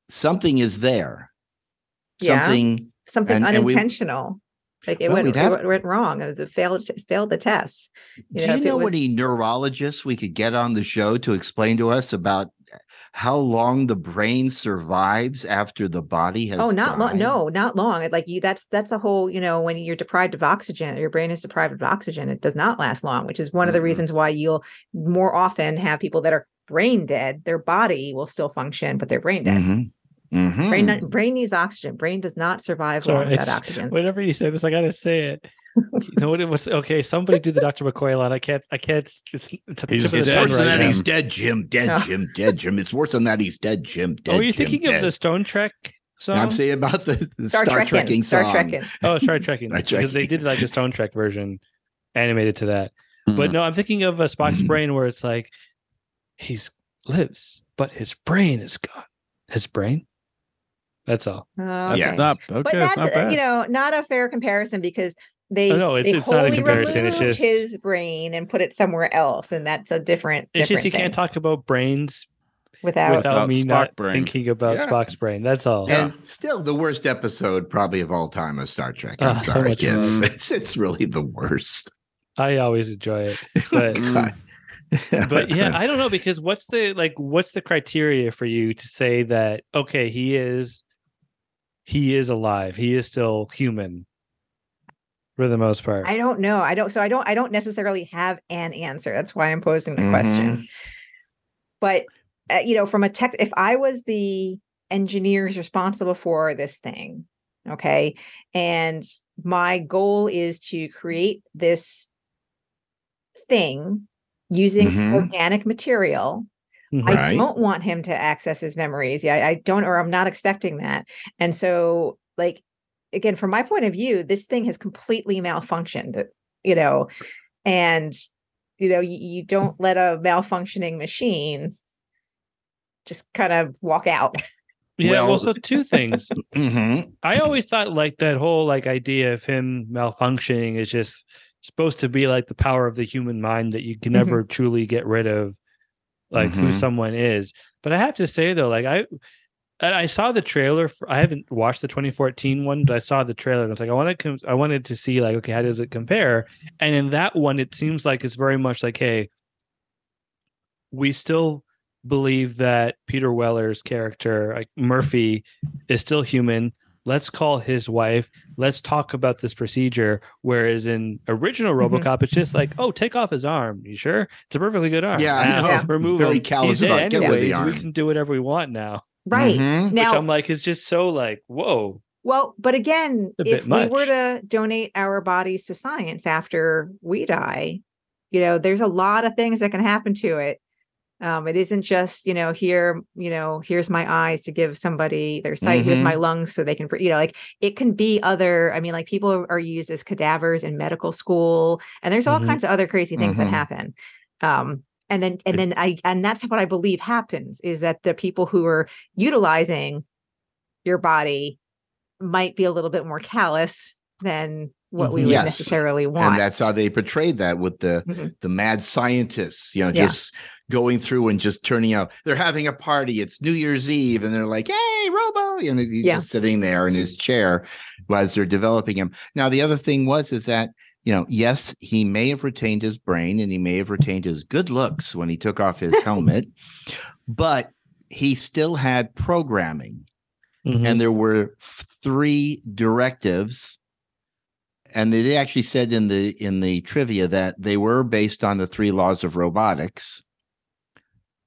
something is there. Yeah. Something something and- and we- unintentional. like it Well, went, it have- went- wrong. It failed failed the test. Do You know, you know was- any neurologists we could get on the show to explain to us about how long the brain survives after the body has? Oh, not long. No, not long. Like you, that's that's a whole. You know, when you're deprived of oxygen, your brain is deprived of oxygen. It does not last long, which is one of the Mhm. reasons why you'll more often have people that are brain dead. Their body will still function, but they're brain dead. Mhm. Mhm. Brain brain needs oxygen. Brain does not survive Sorry, without it's- oxygen. Whenever you say this, I gotta say it. You know what it was? Okay, somebody do the Dr. McCoy line. I can't. I can't. It's it's at the He's It's worse than that. now. He's dead, Jim. Dead, No. Jim. Dead, Jim. It's worse than that. He's dead, Jim. Dead. Oh, are you Jim, thinking of the Stone Trek song? I'm saying about the, the Star, Star, Trekking. Trekking Star song. Trekking. Oh, Star Trekking. Star because they did like a Stone Trek version animated to that. But Mhm. no, I'm thinking of a Spock's Mhm. brain where it's like he's lives, but his brain is gone. His brain. That's all. Okay. Yes. Not, but okay, it's that's not uh, bad. you know not a fair comparison because they Oh, no, it's- they it's not a wholly comparison, it's just- his brain and put it somewhere else, and that's a different. It's just different you can't talk about brains without. without Without me Spock not brain. thinking about Yeah. Spock's brain. That's all. And still, the worst episode probably of all time of Star Trek. I'm Ah, sorry, much kids. It's, it's really the worst. I always enjoy it. But but yeah, I don't know because what's the like what's the criteria for you to say that okay, he is he is alive. He is still human for the most part. I don't know. I don't. So I don't. I don't necessarily have an answer. That's why I'm posing the Mhm. question. but uh, you know, from a tech, if I was the engineers responsible for this thing, okay, and my goal is to create this thing using Mhm. organic material Mhm. I don't want him to access his memories. Yeah, I, I don't, or I'm not expecting that. And so, like, again, from my point of view, this thing has completely malfunctioned, you know, and, you know, you, you don't let a malfunctioning machine just kind of walk out. Yeah, well, Well- so two things. hmm I always thought like that whole like idea of him malfunctioning is just supposed to be like the power of the human mind that you can Mhm. never truly get rid of like who Mhm. someone is. But I have to say though, like I and I saw the trailer for I haven't watched the 2014 one, but I saw the trailer and I was like, I wanted to I wanted to see like, okay, how does it compare? And in that one, it seems like it's very much like, hey, we still believe that Peter Weller's character, like Murphy, is still human. Let's call his wife. Let's talk about this procedure. Whereas in original Mhm. RoboCop, it's just like, oh, take off his arm. You sure? It's a perfectly good arm. Yeah, I Ah, know. Yeah. Remove Very him. callous He's dead about get rid of the anyways. We can do whatever we want now. Right. Mhm. Which Now, I'm like, it's just so like, whoa. well, but again, A bit if we were to donate our bodies to science after we die, you know, there's a lot of things that can happen to it. Um, it isn't just, you know, here, you know, here's my eyes to give somebody their sight, here's Mhm. my lungs so they can, you know, like it can be other. I mean, like people are, used as cadavers in medical school, and there's all Mhm. kinds of other crazy things Mhm. that happen. Um, and then, and then I, and that's what I believe happens is that the people who are utilizing your body might be a little bit more callous than what we would Yes. necessarily want. And that's how they portrayed that with the Mhm. the mad scientists, you know, Yeah. just going through and just turning out. They're having a party. It's New Year's Eve, and they're like, "Hey, Robo!" And he's Yeah. just sitting there in his chair as they're developing him. Now, the other thing was is that you know, yes, he may have retained his brain and he may have retained his good looks when he took off his helmet, but he still had programming Mhm. and there were three directives and they actually said in the in the trivia that they were based on the three laws of robotics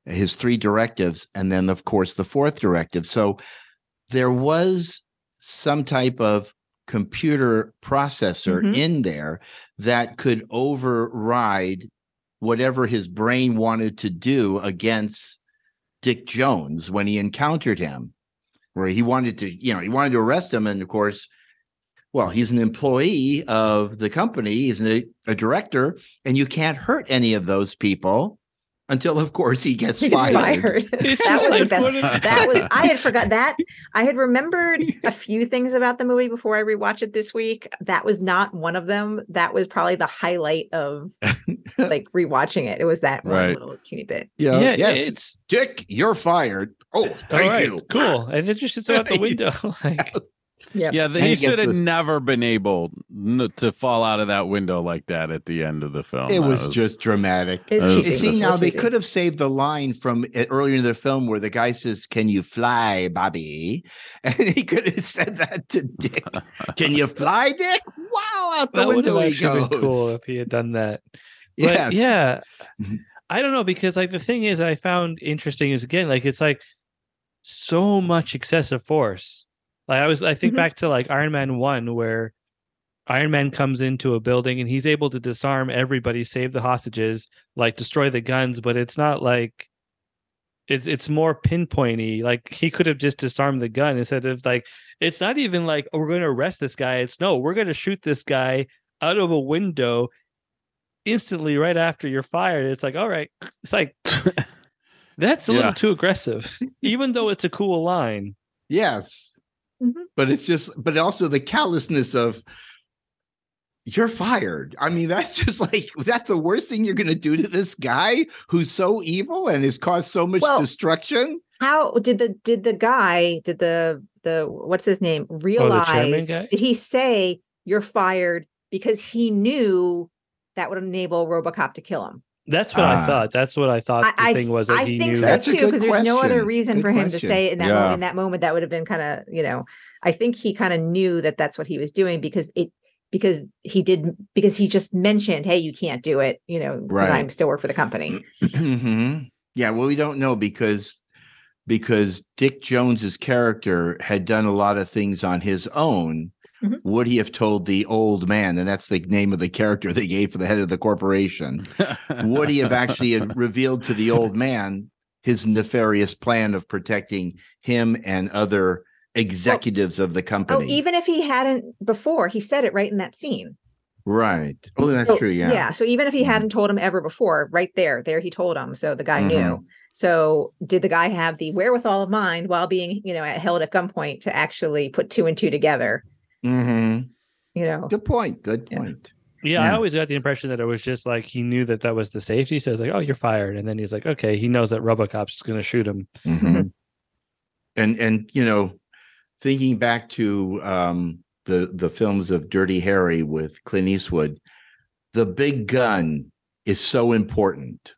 his three directives and then of course the fourth directive so there was some type of computer processor Mhm. in there that could override whatever his brain wanted to do against Dick Jones when he encountered him where he wanted to, you know, he wanted to arrest him. And of course, well, he's an employee of the company, he's a, a director, and you can't hurt any of those people until, of course, he gets He fired. fired. That just was the best. what That was I had forgot that. I had remembered a few things about the movie before I rewatched it this week. That was not one of them. That was probably the highlight of like rewatching it. It was that one Right. little teeny bit. Yeah, yeah, yes, it's Dick, you're fired. Oh, thank right, you. cool. And then just sits out the window. like, Yeah. Yeah, And he he should have the- never been able n- to fall out of that window like that at the end of the film. It That was just dramatic. It's You cheesy. see, now they could have saved the line from earlier in the film where the guy says, Can you fly, Bobby? And he could have said that to Dick. Can you fly, Dick? Wow, out the that would have window he goes. been cool if he had done that. But Yes. yeah, Mhm. I don't know because like the thing is I found interesting is again like it's like so much excessive force. Like I was I think Mhm. back to like Iron Man 1 where Iron Man comes into a building and he's able to disarm everybody, save the hostages, like destroy the guns, but it's not like it's it's more pinpointy. Like he could have just disarmed the gun instead of like it's not even like oh, we're going to arrest this guy. It's no, we're going to shoot this guy out of a window instantly right after you're fired. It's like all right, it's like that's a Yeah. little too aggressive, even though it's a cool line. Yes. Mhm. But it's just, but also the callousness of you're fired. I mean, that's just like that's the worst thing you're gonna do to this guy who's so evil and has caused so much Well, destruction. How did the did the guy did the the what's his name chairman realize? guy? Did he say you're fired because he knew that would enable RoboCop to kill him? That's what I Ah. thought. That's what I thought the I, I thing was that I he think knew. so That's a too because there's no other reason Good for him to say it in that Yeah. moment. In that moment, that would have been kind of you know. I think he kind of knew that that's what he was doing because it because he did because he just mentioned, hey, you can't do it, you know, because Right. I'm still work for the company. Mhm. Yeah, well, we don't know because because Dick Jones's character had done a lot of things on his own. Mhm. Would he have told the old man, and that's the name of the character they gave for the head of the corporation? Would he have actually revealed to the old man his nefarious plan of protecting him and other executives of the company? Oh, company? even if he hadn't before, he said it right in that scene. right. Oh, that's So, true. Yeah. Yeah. So even if he Mhm. hadn't told him ever before, right there, there he told him. So the guy Mhm. knew. So did the guy have the wherewithal of mind while being, you know, held at gunpoint to actually put two and two together? Hmm You know, Good point. Good Yeah. point. Yeah, I always got the impression that it was just like he knew that that was the safety. So it's like, oh, you're fired, and then he's like, okay, he knows that RoboCop's is going to shoot him. Mhm. and and you know thinking back to um the the films of dirty harry with clint eastwood the big gun is so important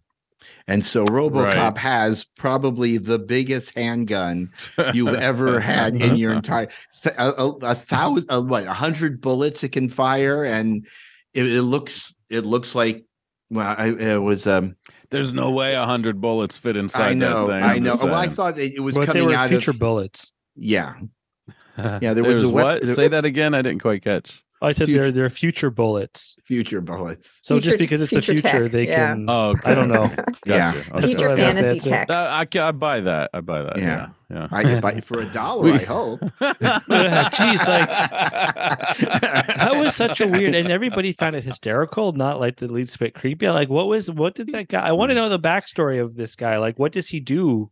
and so robocop Right. has probably the biggest handgun you've ever had in your entire th- a, a, a thousand a, what a hundred bullets it can fire and it, it looks it looks like well I, it was um There's no way a hundred bullets fit inside i know that thing. i I'm know well i thought it, it was But they coming were out future of bullets. yeah Yeah, there was a There's wep- what? Say that again. I didn't quite catch. I said Future- they're they're future bullets. future bullets. So just because it's the future future, tech, they yeah. can. Oh, okay. I don't know. Yeah. Gotcha. That's Okay. future what I fantasy tech. Uh, I, I buy that. I buy that. Yeah. Yeah. I could buy it for a dollar, We- I hope. Jeez, like that was such a weird, and everybody found it hysterical, not like the least bit creepy. Like, what was what did that guy? I want to know the backstory of this guy. Like, what does he do?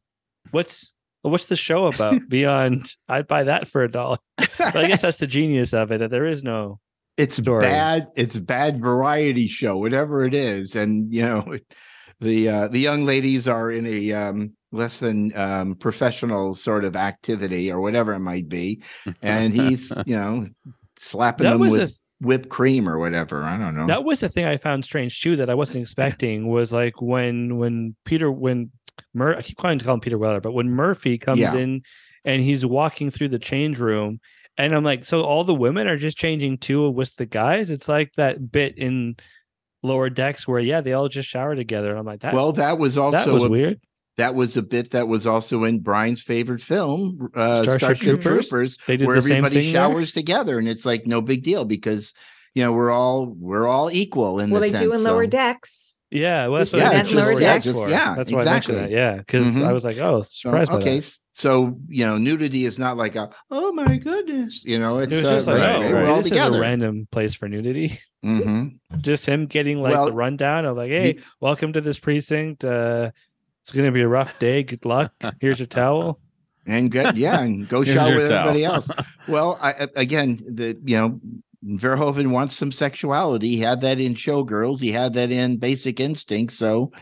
What's what's the show about? Beyond, I'd buy that for a dollar. But I guess that's the genius of it that there is no. It's story. bad. It's bad variety show, whatever it is. And you know, the uh, the young ladies are in a um, less than um, professional sort of activity or whatever it might be, and he's you know slapping That them with whipped cream or whatever. I don't know. that was the thing I found strange too that I wasn't expecting was like when when Peter when Mur I keep calling to call him Peter Weller, but when Murphy comes Yeah. in and he's walking through the change room, and I'm like, so all the women are just changing too with the guys? It's like that bit in lower decks where yeah, they all just shower together. And I'm like, that well, that was also that was a, weird. that was a bit that was also in Brian's favorite film, uh, Starship Starship, Troopers? Troopers They did where the same everybody thing. there? showers together and it's like no big deal because you know we're all we're all equal in well, the they do sense, in lower decks. Yeah, well, that's You what see I that in mentioned lower lower decks? decks for. Yeah, that's why I mentioned exactly. that. Yeah, because Mhm. I was like, oh, so, surprised by okay that. so you know nudity is not like a oh my goodness you know it's It was uh, just like, right, oh, right. we're all this is a random place for nudity. Mhm. just him getting like Well, the rundown of like, hey, welcome to this precinct. Uh, it's gonna be a rough day. Good luck. Here's your towel. and good yeah and go Here's shower with towel. everybody else well I, I- again the you know Verhoeven wants some sexuality. He had that in Showgirls. He had that in Basic Instinct. So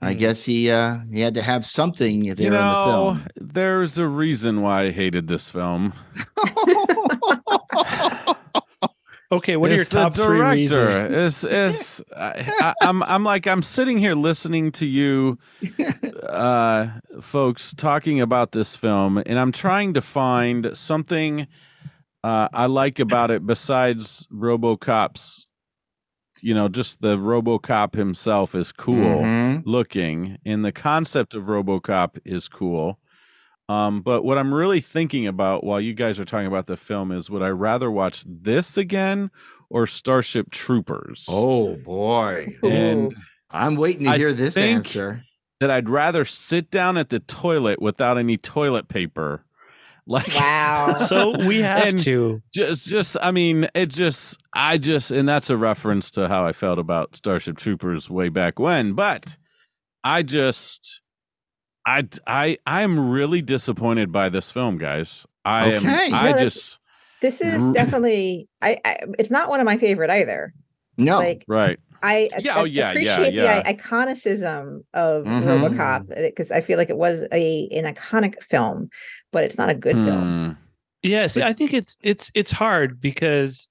I Mm. guess he uh he had to have something there you in the film. there's a reason why I hated this film. Okay, what are your It's the top three reasons? director. It's, it's, I, I, I'm, I'm like, I'm sitting here listening to you, uh, folks, talking about this film, and I'm trying to find something uh, I like about it besides RoboCop's. You know, just the RoboCop himself is cool Mhm. looking, and the concept of RoboCop is cool. Um, but what I'm really thinking about while you guys are talking about the film is would I rather watch this again or Starship Troopers? Oh boy. And I'm waiting to I hear this think- answer. that I'd rather sit down at the toilet without any toilet paper. Like Wow. So we have to. just just I mean, it just I just and that's a reference to how I felt about Starship Troopers way back when, but I just I I I'm really disappointed by this film, guys. I Okay. am I No, that's- just this is definitely I, I it's not one of my favorite either. No. Like right. I Yeah, oh, yeah, appreciate yeah. the iconicism of Mhm. RoboCop because I feel like it was a an iconic film, but it's not a good film. Hmm. Yeah, see, But- I think it's it's it's hard because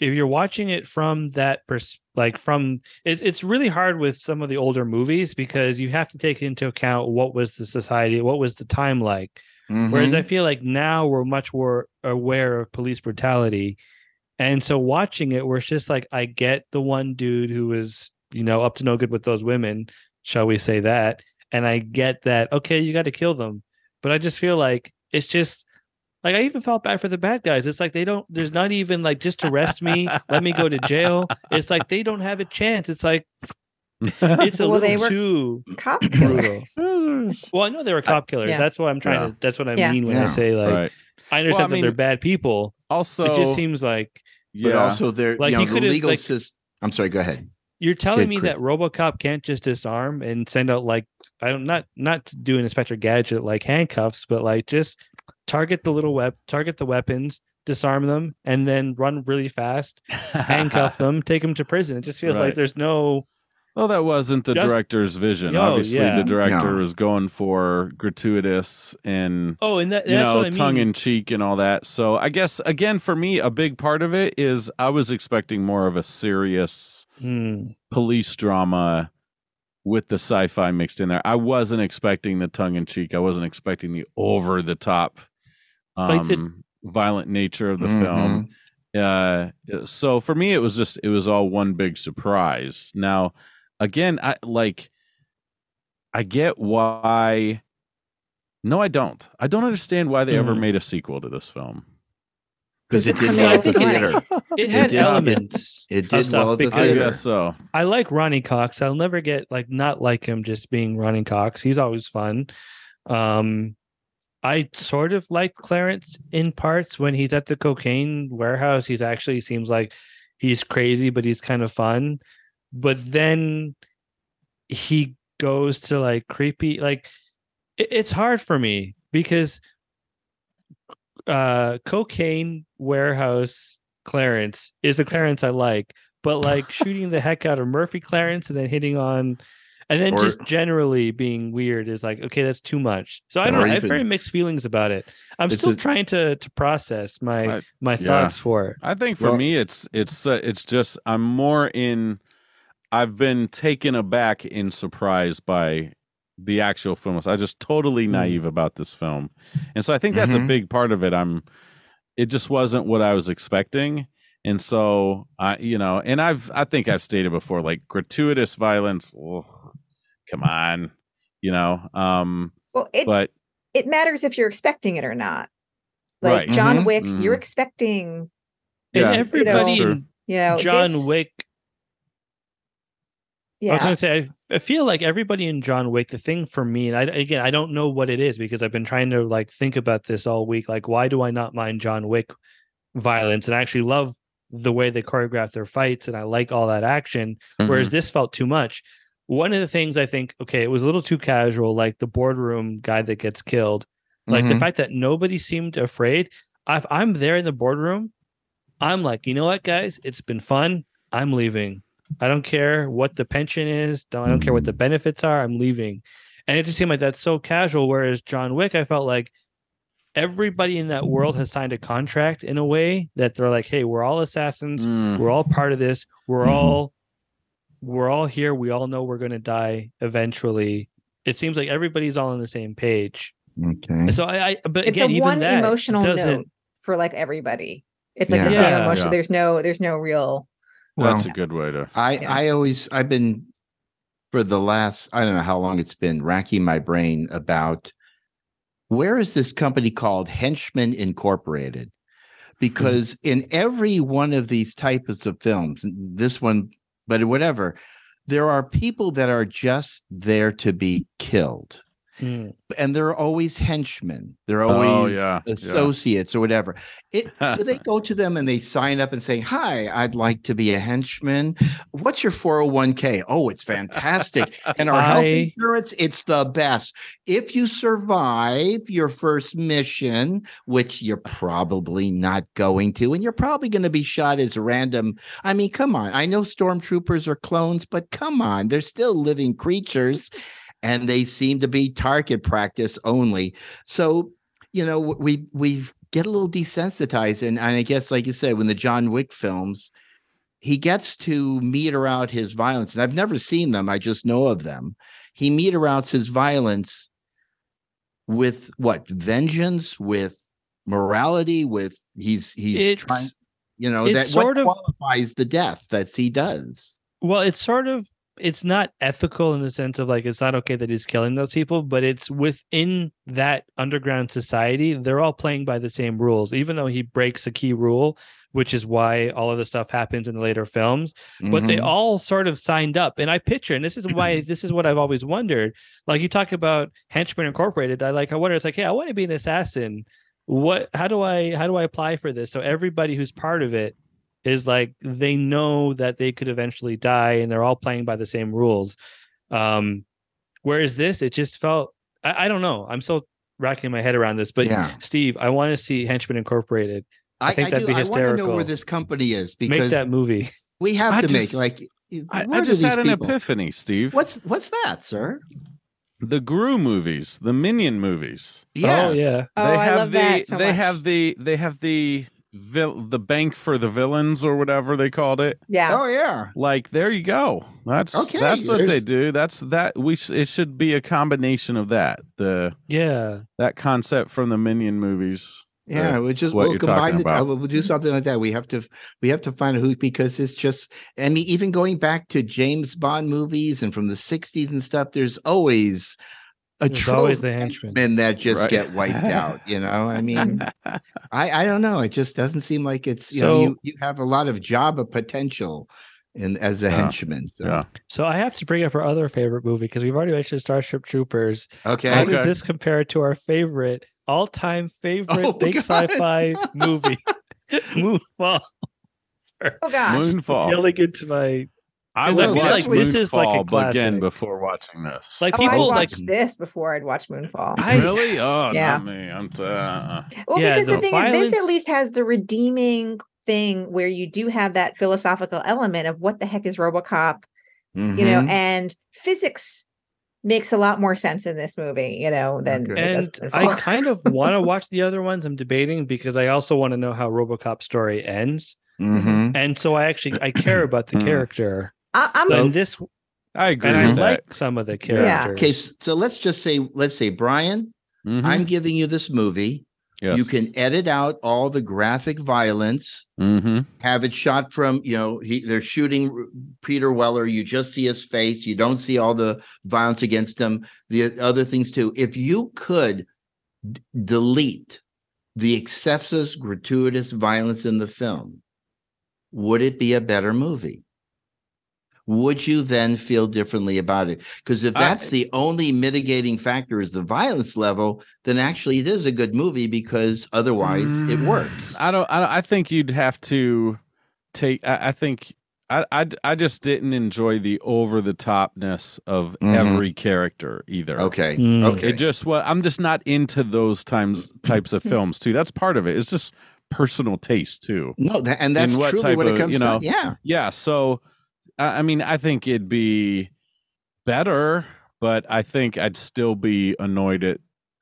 if you're watching it from that pers- like from it, it's really hard with some of the older movies because you have to take into account what was the society, what was the time like. Whereas Mhm. I feel like now we're much more aware of police brutality. And so watching it, where it's just like, I get the one dude who was, you know, up to no good with those women, shall we say that? and I get that. Okay, you got to kill them, but I just feel like it's just like I even felt bad for the bad guys. It's like they don't. There's not even like just arrest me, let me go to jail. It's like they don't have a chance. It's like it's a Well, they little were too Cop killers. Well, I know they were uh, cop killers. yeah. That's what I'm trying Yeah. to. That's what I Yeah. mean when I say like right. I understand I that they're bad people. Also, it just seems like yeah. But also, there, Like, you he know, the could've, legal like- system. I'm sorry. Go ahead. you're telling me Cris. that RoboCop can't just disarm and send out like I don't not not to do an Inspector Gadget like handcuffs, but like just target the little web, target the weapons, disarm them, and then run really fast, handcuff them, take them to prison. It just feels Right. like there's no. Well, that wasn't the Just- director's vision. Yo, Obviously, yeah. the director No. was going for gratuitous and Oh, and that, you know what I mean. tongue in cheek and all that. So I guess again for me, a big part of it is I was expecting more of a serious Hmm. police drama with the sci-fi mixed in there. I wasn't expecting the tongue in cheek. I wasn't expecting the over the top um, Like the- violent nature of the Mhm. film. Uh, so for me, it was just it was all one big surprise. Now, again, I like I get why. No, I don't. I don't understand why they ever Mhm. made a sequel to this film. Because it It's did coming well out at the theater. It had did- elements. it did stuff well at the because theater. guess so. I like Ronny Cox. I'll never get like not like him just being Ronny Cox. He's always fun. Um I sort of like Clarence in parts when he's at the cocaine warehouse. He's actually seems like he's crazy, but he's kind of fun. But then he goes to like creepy like it- it's hard for me because uh cocaine warehouse Clarence is the Clarence I like, but like shooting the heck out of Murphy Clarence and then hitting on and then Or- just generally being weird is like okay that's too much. So I don't Or know, I have very mixed feelings about it. I'm still a- trying to to process my I- my yeah. thoughts for it. I think for Well- me, it's it's uh, it's just I'm more in. I've been taken aback in surprise by the actual film. I was just totally Mm. naive about this film, and so I think that's a Mhm. big part of it. I'm. It just wasn't what I was expecting, and so I, you know, and I've I think I've stated before, like gratuitous violence. ugh, come on, you know. Um, Well, it but it matters if you're expecting it or not. Like Right. John Mhm. Wick, Mhm. you're expecting, Yeah, and everybody true. in you know, John this- Wick I was going to say, I, I feel like everybody in John Wick, the thing for me, and I, again, I don't know what it is because I've been trying to like think about this all week. Like, why do I not mind John Wick violence and I actually love the way they choreograph their fights and I like all that action, whereas Mm-hmm. this felt too much. One of the things I think, okay, it was a little too casual, like the boardroom guy that gets killed. Like the Mhm. fact that nobody seemed afraid. If I'm there in the boardroom, I'm like, you know what, guys, it's been fun. I'm leaving. I don't care what the pension is. Don't I don't care what the benefits are. I'm leaving. And it just seemed like that's so casual. Whereas John Wick, I felt like everybody in that world has signed a contract in a way that they're like, hey, we're all assassins. Mm, We're all part of this. We're Mhm. all we're all here. We all know we're gonna die eventually. It seems like everybody's all on the same page. Okay. So I, I but it's again, a even one that emotional doesn't. note for like everybody. It's like the same Yeah. emotion. Yeah. There's no, there's no real. That's a good way to. I Yeah. I always I've been for the last I don't know how long it's been racking my brain about where is this company called Henchman Incorporated? Because hmm. in every one of these types of films, this one, but whatever, there are people that are just there to be killed. Hmm. And they're always henchmen. They're Oh, always yeah, yeah. associates or whatever. It, do they go to them and they sign up and say, Hi, I'd like to be a henchman? What's your 401k? Oh, it's fantastic. And our health insurance, it's the best. If you survive your first mission, which you're probably not going to, and you're probably going to be shot as a random. I mean, come on. I know stormtroopers are clones, but come on, they're still living creatures and they seem to be target practice only. So, you know, we we get a little desensitized, and, and I guess, like you said, when the John Wick films, he gets to meter out his violence, and I've never seen them. I just know of them. He meter outs his violence with what vengeance, with morality, with he's he's trying. You know that sort of- qualifies the death that he does. well, it's sort of it's not ethical in the sense of like it's not okay that he's killing those people, but it's within that underground society. They're all playing by the same rules, even though he breaks a key rule, which is why all of the stuff happens in the later films. But they Mhm. all sort of signed up, and I picture, and this is why this is what I've always wondered. Like you talk about Henchman Incorporated, I like I wonder. It's like, hey, I want to be an assassin. What? How do I? How do I apply for this? So everybody who's part of it is like they know that they could eventually die and they're all playing by the same rules um whereas this it just felt i, I don't know i'm still racking my head around this but Yeah. steve i want to see henchmen incorporated I think that'd do. be I want to know where this company is because make because that movie we have I to make like. I, where I just these had an people- epiphany, Steve. What's what's that, sir? the Gru movies, the Minion movies? Yeah. oh yeah Oh, they I love the that so they much. have the they have the vil- the bank for the villains or whatever they called it. Yeah. Oh yeah. Like there you go. That's Okay, that's what they do. That's that we sh- it should be a combination of that. The yeah that concept from the Minion movies. Yeah, uh, we'll just what we'll you're combine talking it. about. We'll, we'll do something like that. We have to we have to find who because it's just. I mean, even going back to James Bond movies and from the '60s and stuff, there's always a There's trove always the henchmen. henchmen that just Right. get wiped out. You know, I mean, I I don't know. It just doesn't seem like it's you know So- you, you have a lot of job of potential in as a Yeah. henchman. So. yeah. so i have to bring up our other favorite movie because we've already mentioned starship troopers Okay. how Okay. does this compare to our favorite all-time favorite Oh, big God. sci-fi movie moonfall Sorry. Oh gosh. Moonfall. yelling into my I Because would I feel like this is like a Moonfall but again before watching this. like Oh, I'd people like watch this before I'd watch Moonfall. I- really? Oh, Yeah. not me. I'm t- uh, well, yeah, because the, the thing is, this at least has the redeeming thing where you do have that philosophical element of what the heck is RoboCop, you know, Mhm. and physics makes a lot more sense in this movie, you know, than Okay. and I kind of want to watch the other ones. I'm debating because I also want to know how RoboCop story ends, Mhm. and so I actually I care about the Mm. character. I, I'm and this, I agree and I that. like some of the characters. Yeah. Okay, so let's just say, let's say, Brian, Mhm. I'm giving you this movie. Yes. You can edit out all the graphic violence, Mhm. have it shot from, you know, he, they're shooting Peter Weller. You just see his face. You don't see all the violence against him. The other things too. If you could d- delete the excessive, gratuitous violence in the film, would it be a better movie? Would you then feel differently about it? Because if I- that's the only mitigating factor is the violence level, then actually it is a good movie because otherwise it Mm, works. I don't, I don't. I think you'd have to take. I, I think. I, I, I just didn't enjoy the over the topness of Mhm. every character either. Okay. Mm. Okay. It just well, I'm just not into those times types of films too. That's part of it. It's just personal taste too. no, that, and that's in what truly type what it of, comes you know, to. Yeah. Yeah. So, I I mean, I think it'd be better, but I think I'd still be annoyed at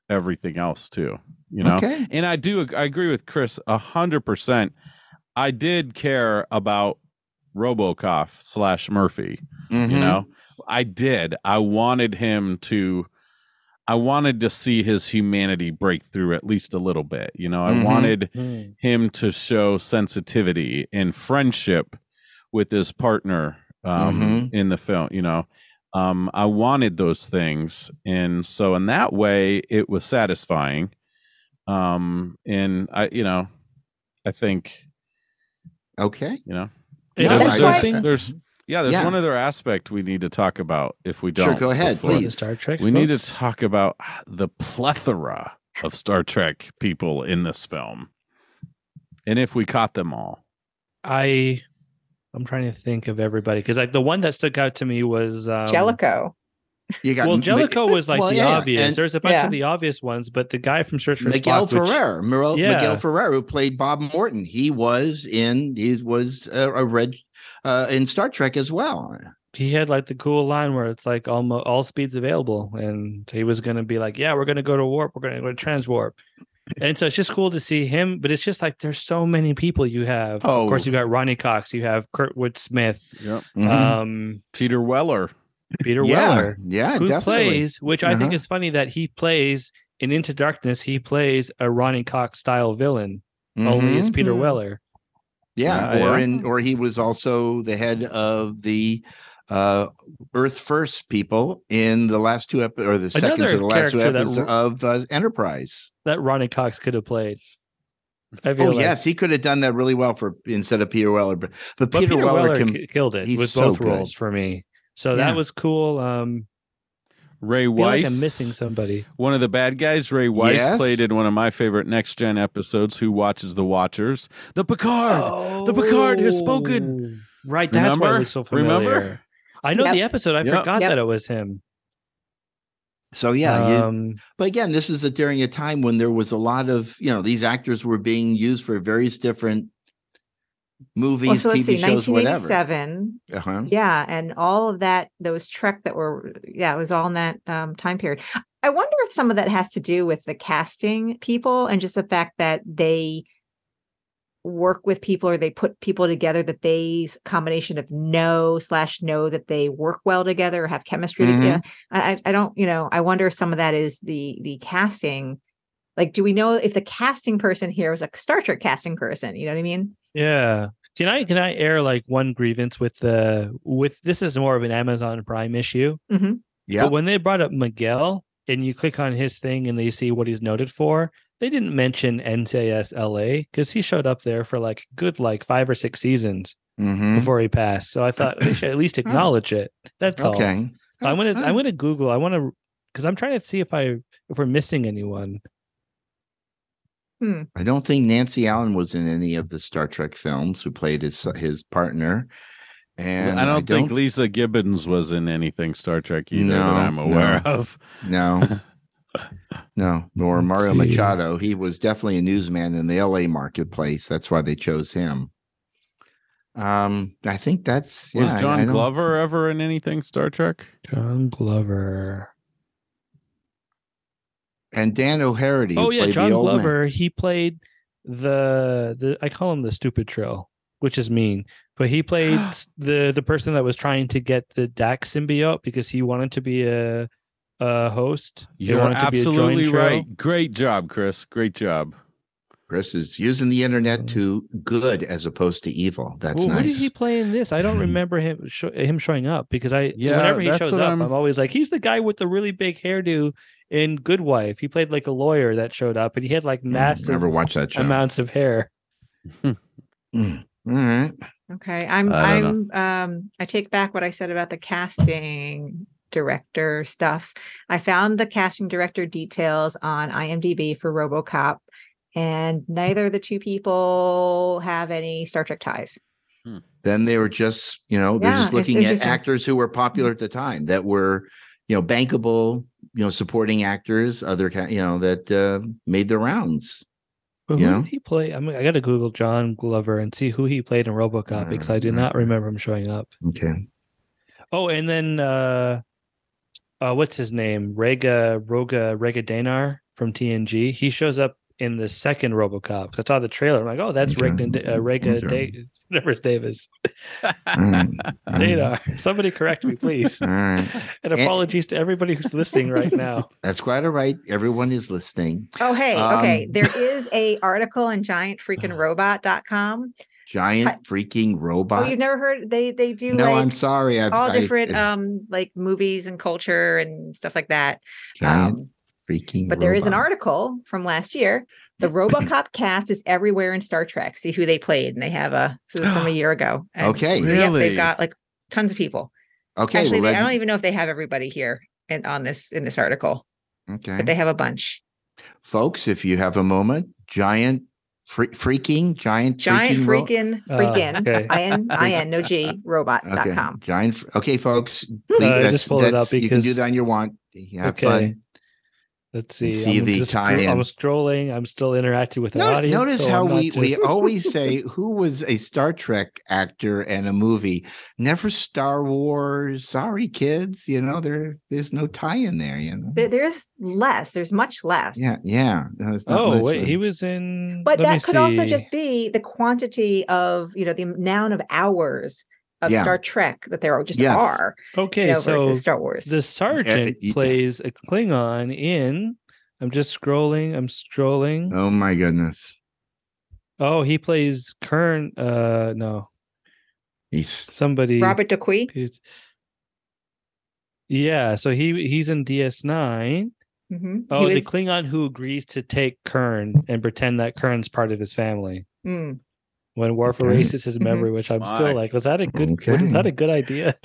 everything else too. You know. Okay. And I do. I agree with Cris a hundred percent. I did care about RoboCop slash Murphy. You Mhm. know, I did. I wanted him to. I wanted to see his humanity break through at least a little bit. You know, I Mhm. wanted Mm. him to show sensitivity and friendship with his partner um, Mhm. in the film. You know, um, I wanted those things, and so in that way, it was satisfying. Um, and I, you know, I think Okay. you know, And No, there's, there's, there's- yeah, there's Yeah. one other aspect we need to talk about if we don't. go ahead, before- please. Star Trek. We need to talk about the plethora of Star Trek people in this film, and if we caught them all. I, I'm trying to think of everybody because like the one that stuck out to me was um, Jellico. You got Well, M- Jellico was like well, the yeah, obvious. and- There's a bunch Yeah. of the obvious ones, but the guy from Search for Miguel Spock, which- Ferrer, Miro- Yeah. Miguel Ferrer, who played Bob Morton. He was in he was a, a red uh, in Star Trek as well. he had like the cool line where it's like almost all speeds available, and he was going to be like, "Yeah, we're going to go to warp. We're going to go to transwarp." And so it's just cool to see him, but it's just like there's so many people you have. Oh. Of course, Oh. you got Ronny Cox, you have Kurtwood Smith, Yep. Mhm. um, Peter Weller. Peter yeah, Weller, yeah, who definitely. plays, which I think Uh-huh. is funny that he plays in Into Darkness. He plays a Ronny Cox style villain, only Mhm. it's Peter Mhm. Weller. yeah, Yeah, or yeah. in or he was also the head of the uh, Earth First people in the last two episodes, or the second Another to the last two character that episodes of uh, Enterprise. That Ronny Cox could have played. Oh like- yes, he could have done that really well for instead of Peter Weller, but, but but Peter, Weller, can. killed it he's with so both good. roles for me. So Yeah. that was cool. Um, Ray I feel Weiss. like I'm missing somebody. One of the bad guys, Ray Wise, Yes. played in one of my favorite next gen episodes. Who watches the Watchers? The Picard. The Picard has spoken. Oh, Right, that's why it Remember? looks so familiar. Remember? I know Yep. the episode. I Yep. forgot Yep. that it was him. So yeah, you- Um, but again, this is a, during a time when there was a lot of you know these actors were being used for various different movies, Well, so let's TV see, shows, whatever. 1987. Uh-huh. Yeah, and all of that, those Trek that were, yeah, it was all in that um, time period. I wonder if some of that has to do with the casting people and just the fact that they work with people or they put people together that they s- combination of know slash know that they work well together or have chemistry Mhm. together. I, I- I don't, you know, I wonder if some of that is the the casting. Like, do we know if the casting person here was a Star Trek casting person? You know what I mean? yeah. Can I can I air like one grievance with the with this is more of an Amazon Prime issue. hmm Yeah. But when they brought up Miguel and you click on his thing and they see what he's noted for, they didn't mention NCIS LA because he showed up there for like good like five or six seasons Mhm. before he passed. So I thought they should at least acknowledge it. That's all. Okay. I'm gonna Oh. I'm gonna Google. I want to because I'm trying to see if I if we're missing anyone. I don't think Nancy Allen was in any of the Star Trek films. Who played his his partner? And I don't think Leeza Gibbons was in anything Star Trek either No, that I'm aware no. of. No, no, nor Let's Mario see. Machado. He was definitely a newsman in the L.A. marketplace. That's why they chose him. Um, I think that's Was yeah, I- John I don't- Glover ever in anything Star Trek? John Glover. and Dan O'Herlihy. Oh yeah, John the old man. Glover. He played the the I call him the stupid trill, which is mean. But he played the the person that was trying to get the Dax symbiote because he wanted to be a a host. You're wanted to be a joint absolutely trill. right. Great job, Cris. Great job. Cris is using the internet to good as opposed to evil. That's Ooh, Who did he play in this? I don't remember him sho- him showing up because I Yeah, whenever he shows up, I'm- I'm... always like, he's the guy with the really big hairdo in Good Wife. He played like a lawyer that showed up, and he had like massive Never watched that show. amounts of hair. Mm. All right. Okay, I'm I I'm um I take back what I said about the casting director stuff. I found the casting director details on IMDb for RoboCop and neither of the two people have any Star Trek ties. Then they were just, you know, they're Yeah, just it's looking at interesting. actors who were popular at the time that were, you know, bankable, you know, supporting actors, other, you know, that uh, made the rounds. But who Yeah. did he play? I mean, I got to Google John Glover and see who he played in RoboCop because I do not Mm. remember him showing up. Okay. Oh, and then uh, uh, what's his name? Rega Roga Rega Danar from TNG. He shows up in the second RoboCop. I saw the trailer. I'm like, oh, that's Okay. Rega, uh, Rega Okay. Da- whatever his name is. All right. All right. Danar. Somebody correct me, please. All right. And apologies to everybody who's listening right now. That's quite all right. Everyone is listening. Oh hey, okay. Um, There is a article in giantfreakingrobot.com. Giant freaking robot. Oh, you've never heard they they do no, like I'm sorry. I've all I- different um like movies and culture and stuff like that. giant Um, freaking but there is an article from last year. The RoboCop cast is everywhere in Star Trek. See who they played, and they have a this is from a year ago. And Okay. Yep, Really? they've got like tons of people. Okay. Actually, well, they, I don't even know if they have everybody here in, on this in this article, okay. but they have a bunch. Folks, if you have a moment, giant fre- freaking giant Giant freaking ro- freaking Ah, freaking okay. I N I N no G Okay. robot.com. Giant. Okay, folks. Uh, that's- just pulled it up that's- you can do that on your want. You Have Okay. fun. Let's see. see I'm the just tie-in. I'm scrolling. I'm still interacting with the No- audience. notice so how I'm not we, we always say who was a Star Trek actor and a movie, never Star Wars. Sorry, kids. You know there there's no tie in there. You know. There, there's less. There's much less. Yeah, yeah. Oh much, wait, uh, he was in. But let that could also just be the quantity of, you know, the amount of hours of Yeah. Star Trek that there just Yes. are, okay. you know, so versus Star Wars. the sergeant y- plays a Klingon in. I'm just scrolling. I'm scrolling. Oh my goodness. Oh, he plays Kurn. Uh, no, He's somebody. Robert DoQui. Yeah, so he he's in DS9. Mhm. Oh, He the Klingon who agrees to take Kurn and pretend that Kurn's part of his family. Mm. When Worf Okay. erases his memory, which I'm My still like, was that a good? Was that a good idea?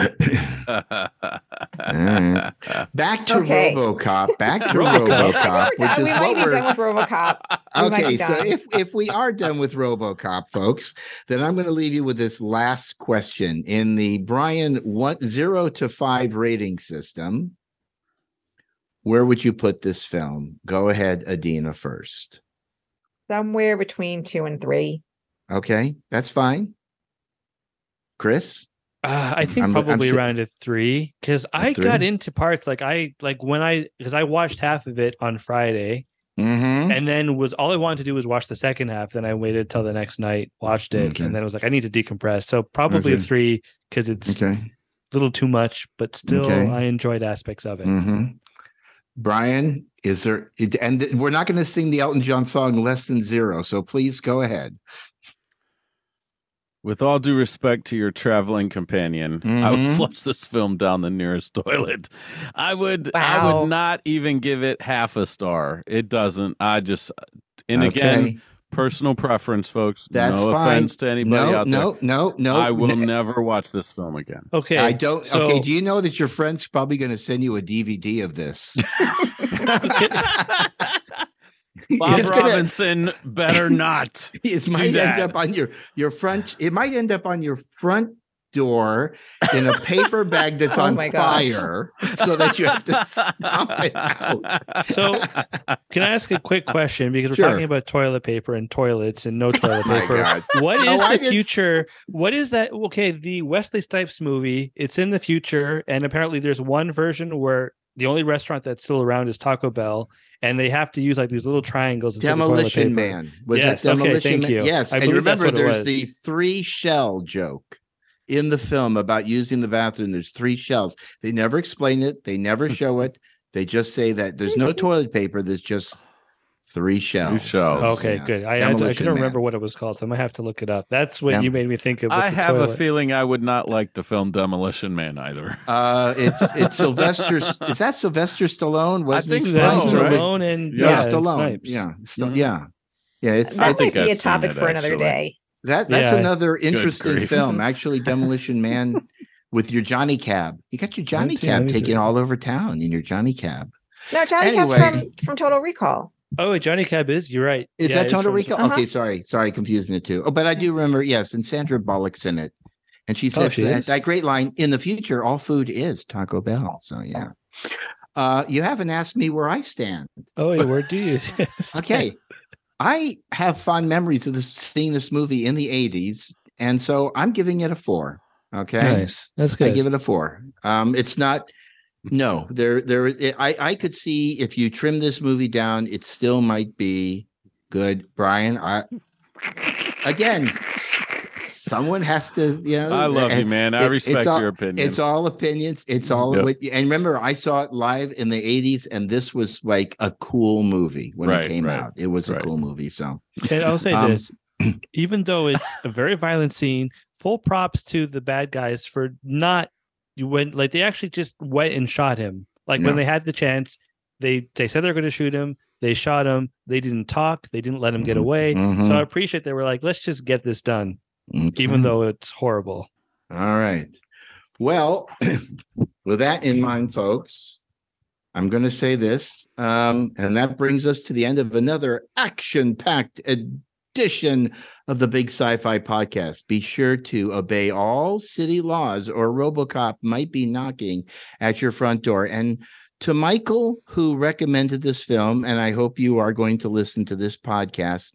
right. Back to Okay. RoboCop. Back to RoboCop. RoboCop, We're which is we might be done with RoboCop. We Okay, so if if we are done with RoboCop, folks, then I'm going to leave you with this last question in the Brian one zero to five rating system. Where would you put this film? Go ahead, Adeena first. Somewhere between two and three. Okay, that's fine. Chris, Uh, I think I'm- I'm probably si- around a three because I three? got into parts like I like when I because I watched half of it on Friday mm-hmm. and then was all I wanted to do was watch the second half. Then I waited till the next night, watched it, Okay. and then it was like I need to decompress. So probably a three because it's okay. a little too much, but still Okay. I enjoyed aspects of it. Mm-hmm. Brian, is there? And we're not going to sing the Elton John song "Less Than Zero, so please go ahead. With all due respect to your traveling companion, I would Mhm. flush this film down the nearest toilet. I would I would not even give it half a star. It doesn't. I just and again, personal preference, folks. That's no fine. offense to anybody no, out no, there. no, no, I will n- never watch this film again. Okay, I don't. so- okay, do you know that your friend's probably going to send you a DVD of this? Bob It's gonna- Robinson better not. it might end up on your your front. It might end up on your front door in a paper bag that's Oh on fire, so that you have to stomp it out. So, Can I ask a quick question because we're Sure. talking about toilet paper and toilets and no oh toilet paper. God. What Oh, the didn't- future? What is that? Okay, the Wesley Snipes movie. It's in the future, and apparently there's one version where the only restaurant that's still around is Taco Bell, and they have to use like these little triangles. instead of toilet Demolition. Man. Was Yes, that okay, thank Man? you. Yes. I and remember, there's the three shell joke in the film about using the bathroom. There's three shells. They never explain it, they never hmm. show it. They just say that there's no toilet paper, there's just three shells. shells. Okay, Yeah. good. I, had to, I Demolition couldn't Man. remember what it was called, so I'm gonna have to look it up. That's what Dem- you made me think of. with I the have a feeling I would not like the film Demolition Man either. Uh, it's it's Sylvester. is that Sylvester Stallone? Wasn't think he so, Stallone? Right? Stallone and Yeah, Yeah, yeah, Stallone. Snipes. Yeah, Sta- Mhm. yeah, yeah. It's I That think might be a I've seen topic it, for another actually. day. that. That's Yeah. another interesting film. Actually, Demolition Man with your Johnny Cab. You got your Johnny Cab me taken all over town in your Johnny Cab. No, Johnny Anyway. Cap's from from Total Recall. Oh, Johnny Cab is. You're right. Is Yeah, that Total from- Uh-huh. Okay, sorry, sorry, confusing the two. Oh, but I do remember. Yes, and Sandra Bullock's in it, and she Oh, says she that, that great line: "In the future, all food is Taco Bell." So yeah. Uh, you haven't asked me where I stand. Oh, yeah, where do you? Okay. I have fond memories of this seeing this movie in the 80s, and so I'm giving it a four. Okay. Nice. That's good. I give it a four. Um, it's not no, there there I, I could see if you trim this movie down, it still might be good. Brian, I again someone has to, you know. I love you, man. I it- it's respect all- your opinion. It's all opinions. It's all Yep. what and remember I saw it live in the 80s and this was like a cool movie when Right, it came right, out. It was a cool movie. So And I'll say Um, this: even though it's a very violent scene, full props to the bad guys for not you went like they actually just went and shot him. Like when they had the chance, they they said they're going to shoot him. They shot him. They didn't talk. They didn't let him get Mhm, away. mhm. So I appreciate they were like, let's just get this done, Okay. even though it's horrible. All right. Well, with that in mind, folks, I'm going to say this. Um, and that brings us to the end of another action packed edition of the Big Sci Fi Podcast. Be sure to obey all city laws, or Robocop might be knocking at your front door. And to Michael, who recommended this film, and I hope you are going to listen to this podcast.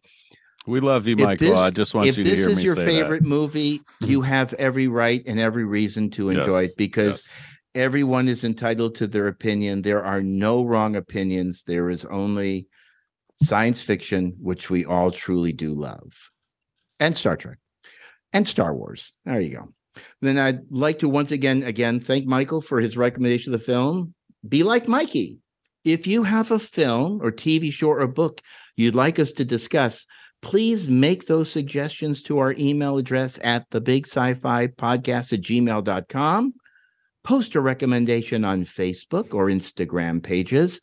we love you, Michael. this- I just want if you to this is your favorite movie, you have every right and every reason to Yes, enjoy it because Yes. everyone is entitled to their opinion. There are no wrong opinions. There is only science fiction, which we all truly do love, and Star Trek and Star Wars. There you go. Then I'd like to once again, again, thank Michael for his recommendation of the film. Be like Mikey. If you have a film or TV show or book you'd like us to discuss, please make those suggestions to our email address at the big sci-fi podcast at gmail.com. post a recommendation on Facebook or Instagram pages.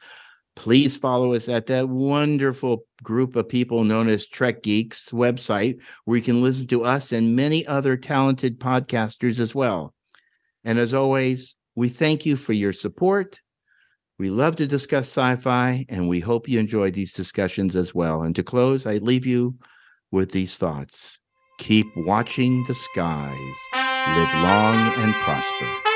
Please follow us at that wonderful group of people known as Trek Geeks website, where you can listen to us and many other talented podcasters as well. And as always, we thank you for your support. We love to discuss sci fi, and we hope you enjoy these discussions as well. And to close, I leave you with these thoughts keep watching the skies, live long and prosper.